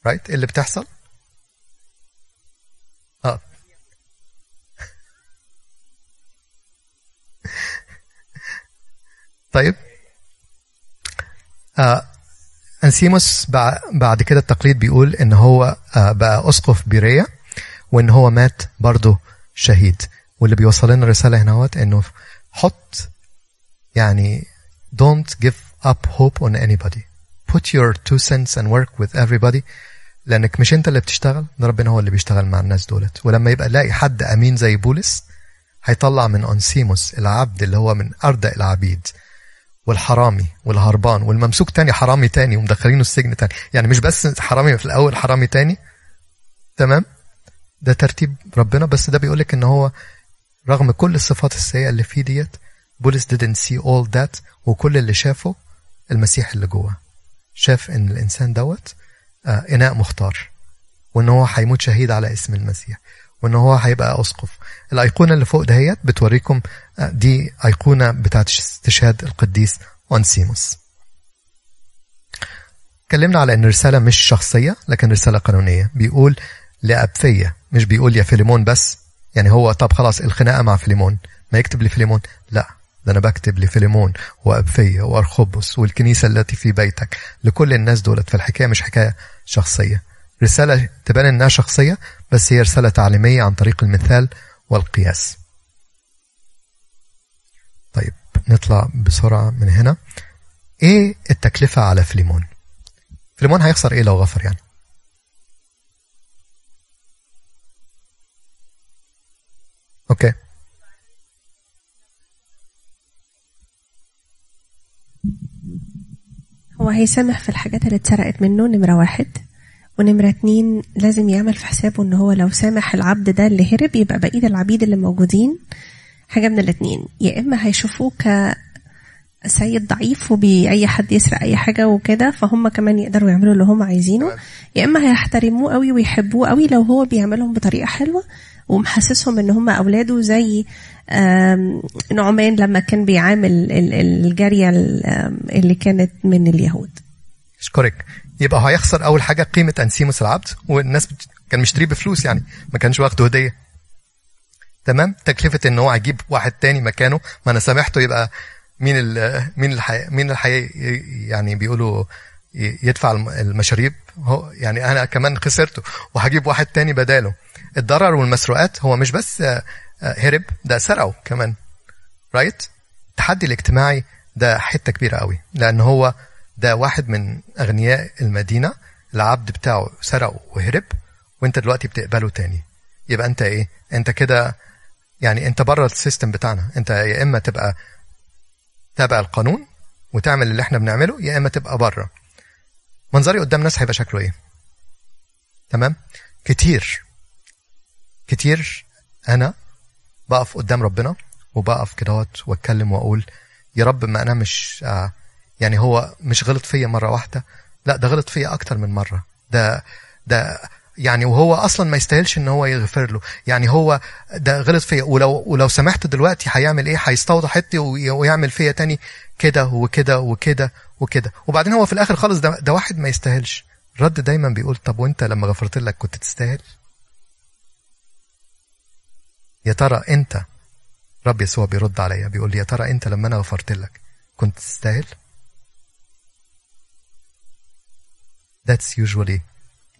Right? اللي بتحصل؟ آه. [laughs] طيب. آه أنسيموس بعد كده التقليد بيقول إن هو بقى أسقف بيريا وإن هو مات برضه شهيد. واللي بيوصل لنا رساله هنا إنه حط يعني don't give up hope on anybody. Put your two cents and work with everybody. لأنك مش أنت اللي بتشتغل ده ربنا هو اللي بيشتغل مع الناس دولت. ولما يبقى لاقي حد أمين زي بولس هيطلع من أنسيموس العبد اللي هو من اردأ العبيد. والحرامي والهربان والممسوك تاني حرامي تاني ومدخلينه السجن تاني. يعني مش بس حرامي في الأول حرامي تاني. تمام؟ ده ترتيب ربنا. بس ده بيقولك إن هو رغم كل الصفات السيئة اللي فيه ديت بولس didn't see all that وكل اللي شافه المسيح اللي جوه شاف إن الإنسان دوت آه إناء مختار وإن هو هيموت شهيد على اسم المسيح وإن هو هيبقى أسقف. الأيقونة اللي فوق دهيت بتوريكم دي أيقونة بتاعت استشهاد القديس أونسيموس. اتكلمنا على إن الرسالة مش شخصية لكن رسالة قانونية. بيقول لأبفية مش بيقول يا فيليمون بس. يعني هو طب خلاص الخناقة مع فيليمون. ما يكتب لفيليمون؟ لا ده أنا بكتب لفيليمون وأبفية وأرخبس والكنيسة التي في بيتك. لكل الناس دولت. فالحكاية مش حكاية شخصية. رسالة تبان إنها شخصية بس هي رسالة تعليمية عن طريق المثال والقياس طيب نطلع بسرعة من هنا. إيه التكلفة على فليمون فليمون هيخسر إيه لو غفر يعني؟ أوكي. هو هيسامح في الحاجات اللي اتسرقت منه نمرة واحد. ونمرة اتنين لازم يعمل في حسابه إن هو لو سامح العبد ده اللي هرب يبقى بقية العبيد اللي موجودين. حاجة من الاتنين. يا إما هيشوفوه كسيد ضعيف وبي اي حد يسرق أي حاجة وكده فهم كمان يقدروا يعملوا اللي هم عايزينه. يا إما هيحترموه قوي ويحبوه قوي لو هو بيعملهم بطريقة حلوة ومحسسهم إن هم أولاده زي نعمان لما كان بيعامل ال- ال- الجارية اللي كانت من اليهود. اشكرك يبقى هيخسر أول حاجة قيمة أنسيموس العبد والناس. كان مشتريه بفلوس يعني ما كانش واخده هدية. تمام؟ تكلفة إن هو هيجيب واحد تاني مكانه. ما أنا سامحته يبقى مين ال... مين الحي... مين الحي... يعني بيقولوا يدفع الم- المشاريب. هو يعني أنا كمان خسرته وهجيب واحد تاني بداله. الضرر والمسروقات هو مش بس آه، آه، هرب ده سرقه كمان. right التحدي الاجتماعي ده حتة كبيرة قوي لأن هو ده واحد من أغنياء المدينة. العبد بتاعه سرقه وهرب وأنت دلوقتي بتقبله تاني. يبقى أنت إيه؟ أنت كده يعني انت بره ال system بتاعنا. انت يا إما تبقى تابع القانون وتعمل اللي إحنا بنعمله يا إما تبقى بره. منظري قدام ناس هيبقى شكله إيه؟ تمام؟ كتير. كتير أنا بقف قدام ربنا وبقف كده وأتكلم وأقول يا رب ما أنا مش آه يعني هو مش غلط فيا مرة واحدة. لا ده غلط فيا أكتر من مرة. ده ده يعني وهو أصلا ما يستاهلش إن هو يغفر له. يعني هو ده غلط فيا. ولو ولو سمحت دلوقتي هيعمل إيه؟ هيستوضح حتي وي- ويعمل فيا تاني كده وكده وكده وكده. وبعدين هو في الآخر خالص ده, ده واحد ما يستاهلش. الرد دايما بيقول طب وأنت لما غفرت لك كنت تستاهل؟ يا ترى أنت رب يسوع بيرد عليا بيقول لي يا ترى أنت لما أنا غفرت لك كنت تستاهل؟ That's usually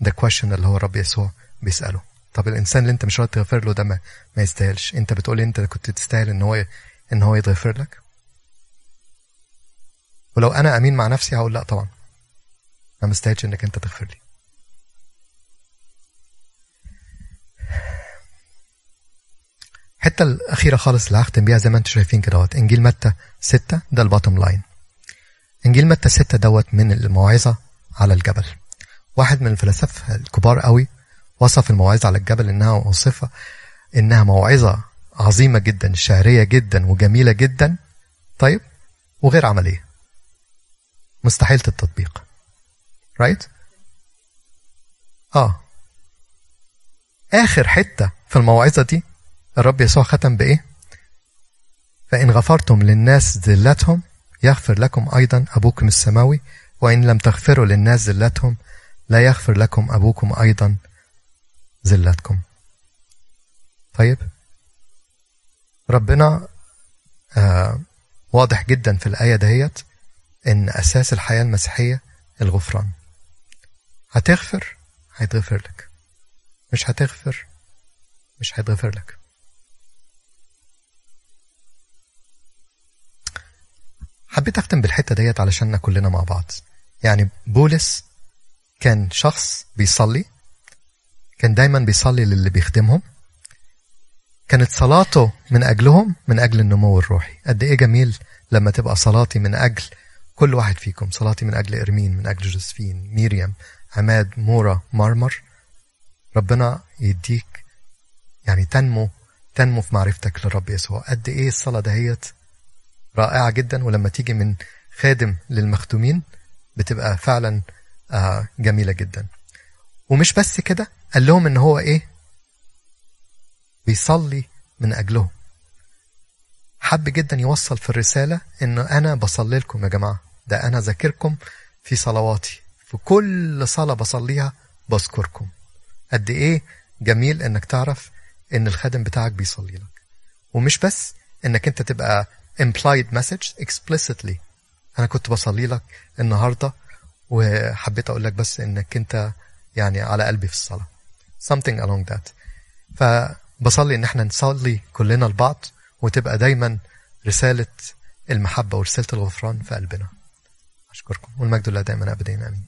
the question اللي هو الرب يسوع بيسأله. طب الإنسان اللي أنت مش راضي تغفر له ده ما, ما يستاهلش. أنت بتقول أنت كنت تستاهل إن هو إن هو يتغفر لك؟ ولو أنا أمين مع نفسي هقول لأ طبعا. ما استاهلش إنك أنت تغفر لي. الحتة الأخيرة خالص اللي هختم بيها زي ما أنتم شايفين كده أهوت. إنجيل متى 6 ده الباتم لاين إنجيل متى 6 دوت من الموعظة على الجبل. واحد من الفلاسفة الكبار قوي وصف الموعظة على الجبل إنها وصفة إنها موعظة عظيمة جدا شعرية جدا وجميلة جدا طيب وغير عملية مستحيلة التطبيق رايت right? آه آخر حتة في الموعظة دي الرب يسوع ختم بإيه؟ فإن غفرتم للناس ذلتهم يغفر لكم أيضا أبوكم السماوي وإن لم تغفروا للناس ذلتهم لا يغفر لكم أبوكم أيضا ذلتكم. طيب. ربنا آه واضح جدا في الآية دهيت إن أساس الحياة المسيحية الغفران. هتغفر؟ هيتغفر لك. مش هتغفر؟ مش هيتغفر لك. حبيت أختم بالحتة ديت علشان كلنا مع بعض. يعني بولس كان شخص بيصلي كان دايما بيصلي للي بيخدمهم. كانت صلاته من أجلهم من أجل النمو الروحي. قد إيه جميل لما تبقى صلاتي من أجل كل واحد فيكم. صلاتي من أجل إرمين من أجل جوزفين ميريام عماد مورا مرمر ربنا يديك يعني تنمو تنمو في معرفتك للرب يسوع. قد إيه الصلاة دهيت رائعة جدا ولما تيجي من خادم للمخدومين بتبقى فعلا آه جميلة جدا. ومش بس كده قال لهم إن هو إيه؟ بيصلي من أجلهم. حب جدا يوصل في الرسالة انه أنا بصلي لكم يا جماعة. ده أنا ذاكركم في صلواتي. في كل صلاة بصليها بذكركم. قد إيه جميل إنك تعرف إن الخادم بتاعك بيصلي لك. ومش بس إنك أنت تبقى implied message explicitly. أنا كنت بصلي لك النهارده وحبيت أقول لك بس إنك أنت يعني على قلبي في الصلاة. Something along that. فبصلي إن إحنا نصلي كلنا لبعض وتبقى دايما رسالة المحبة ورسالة الغفران في قلبنا. أشكركم. والمجد لله دائما ابدا. آمين.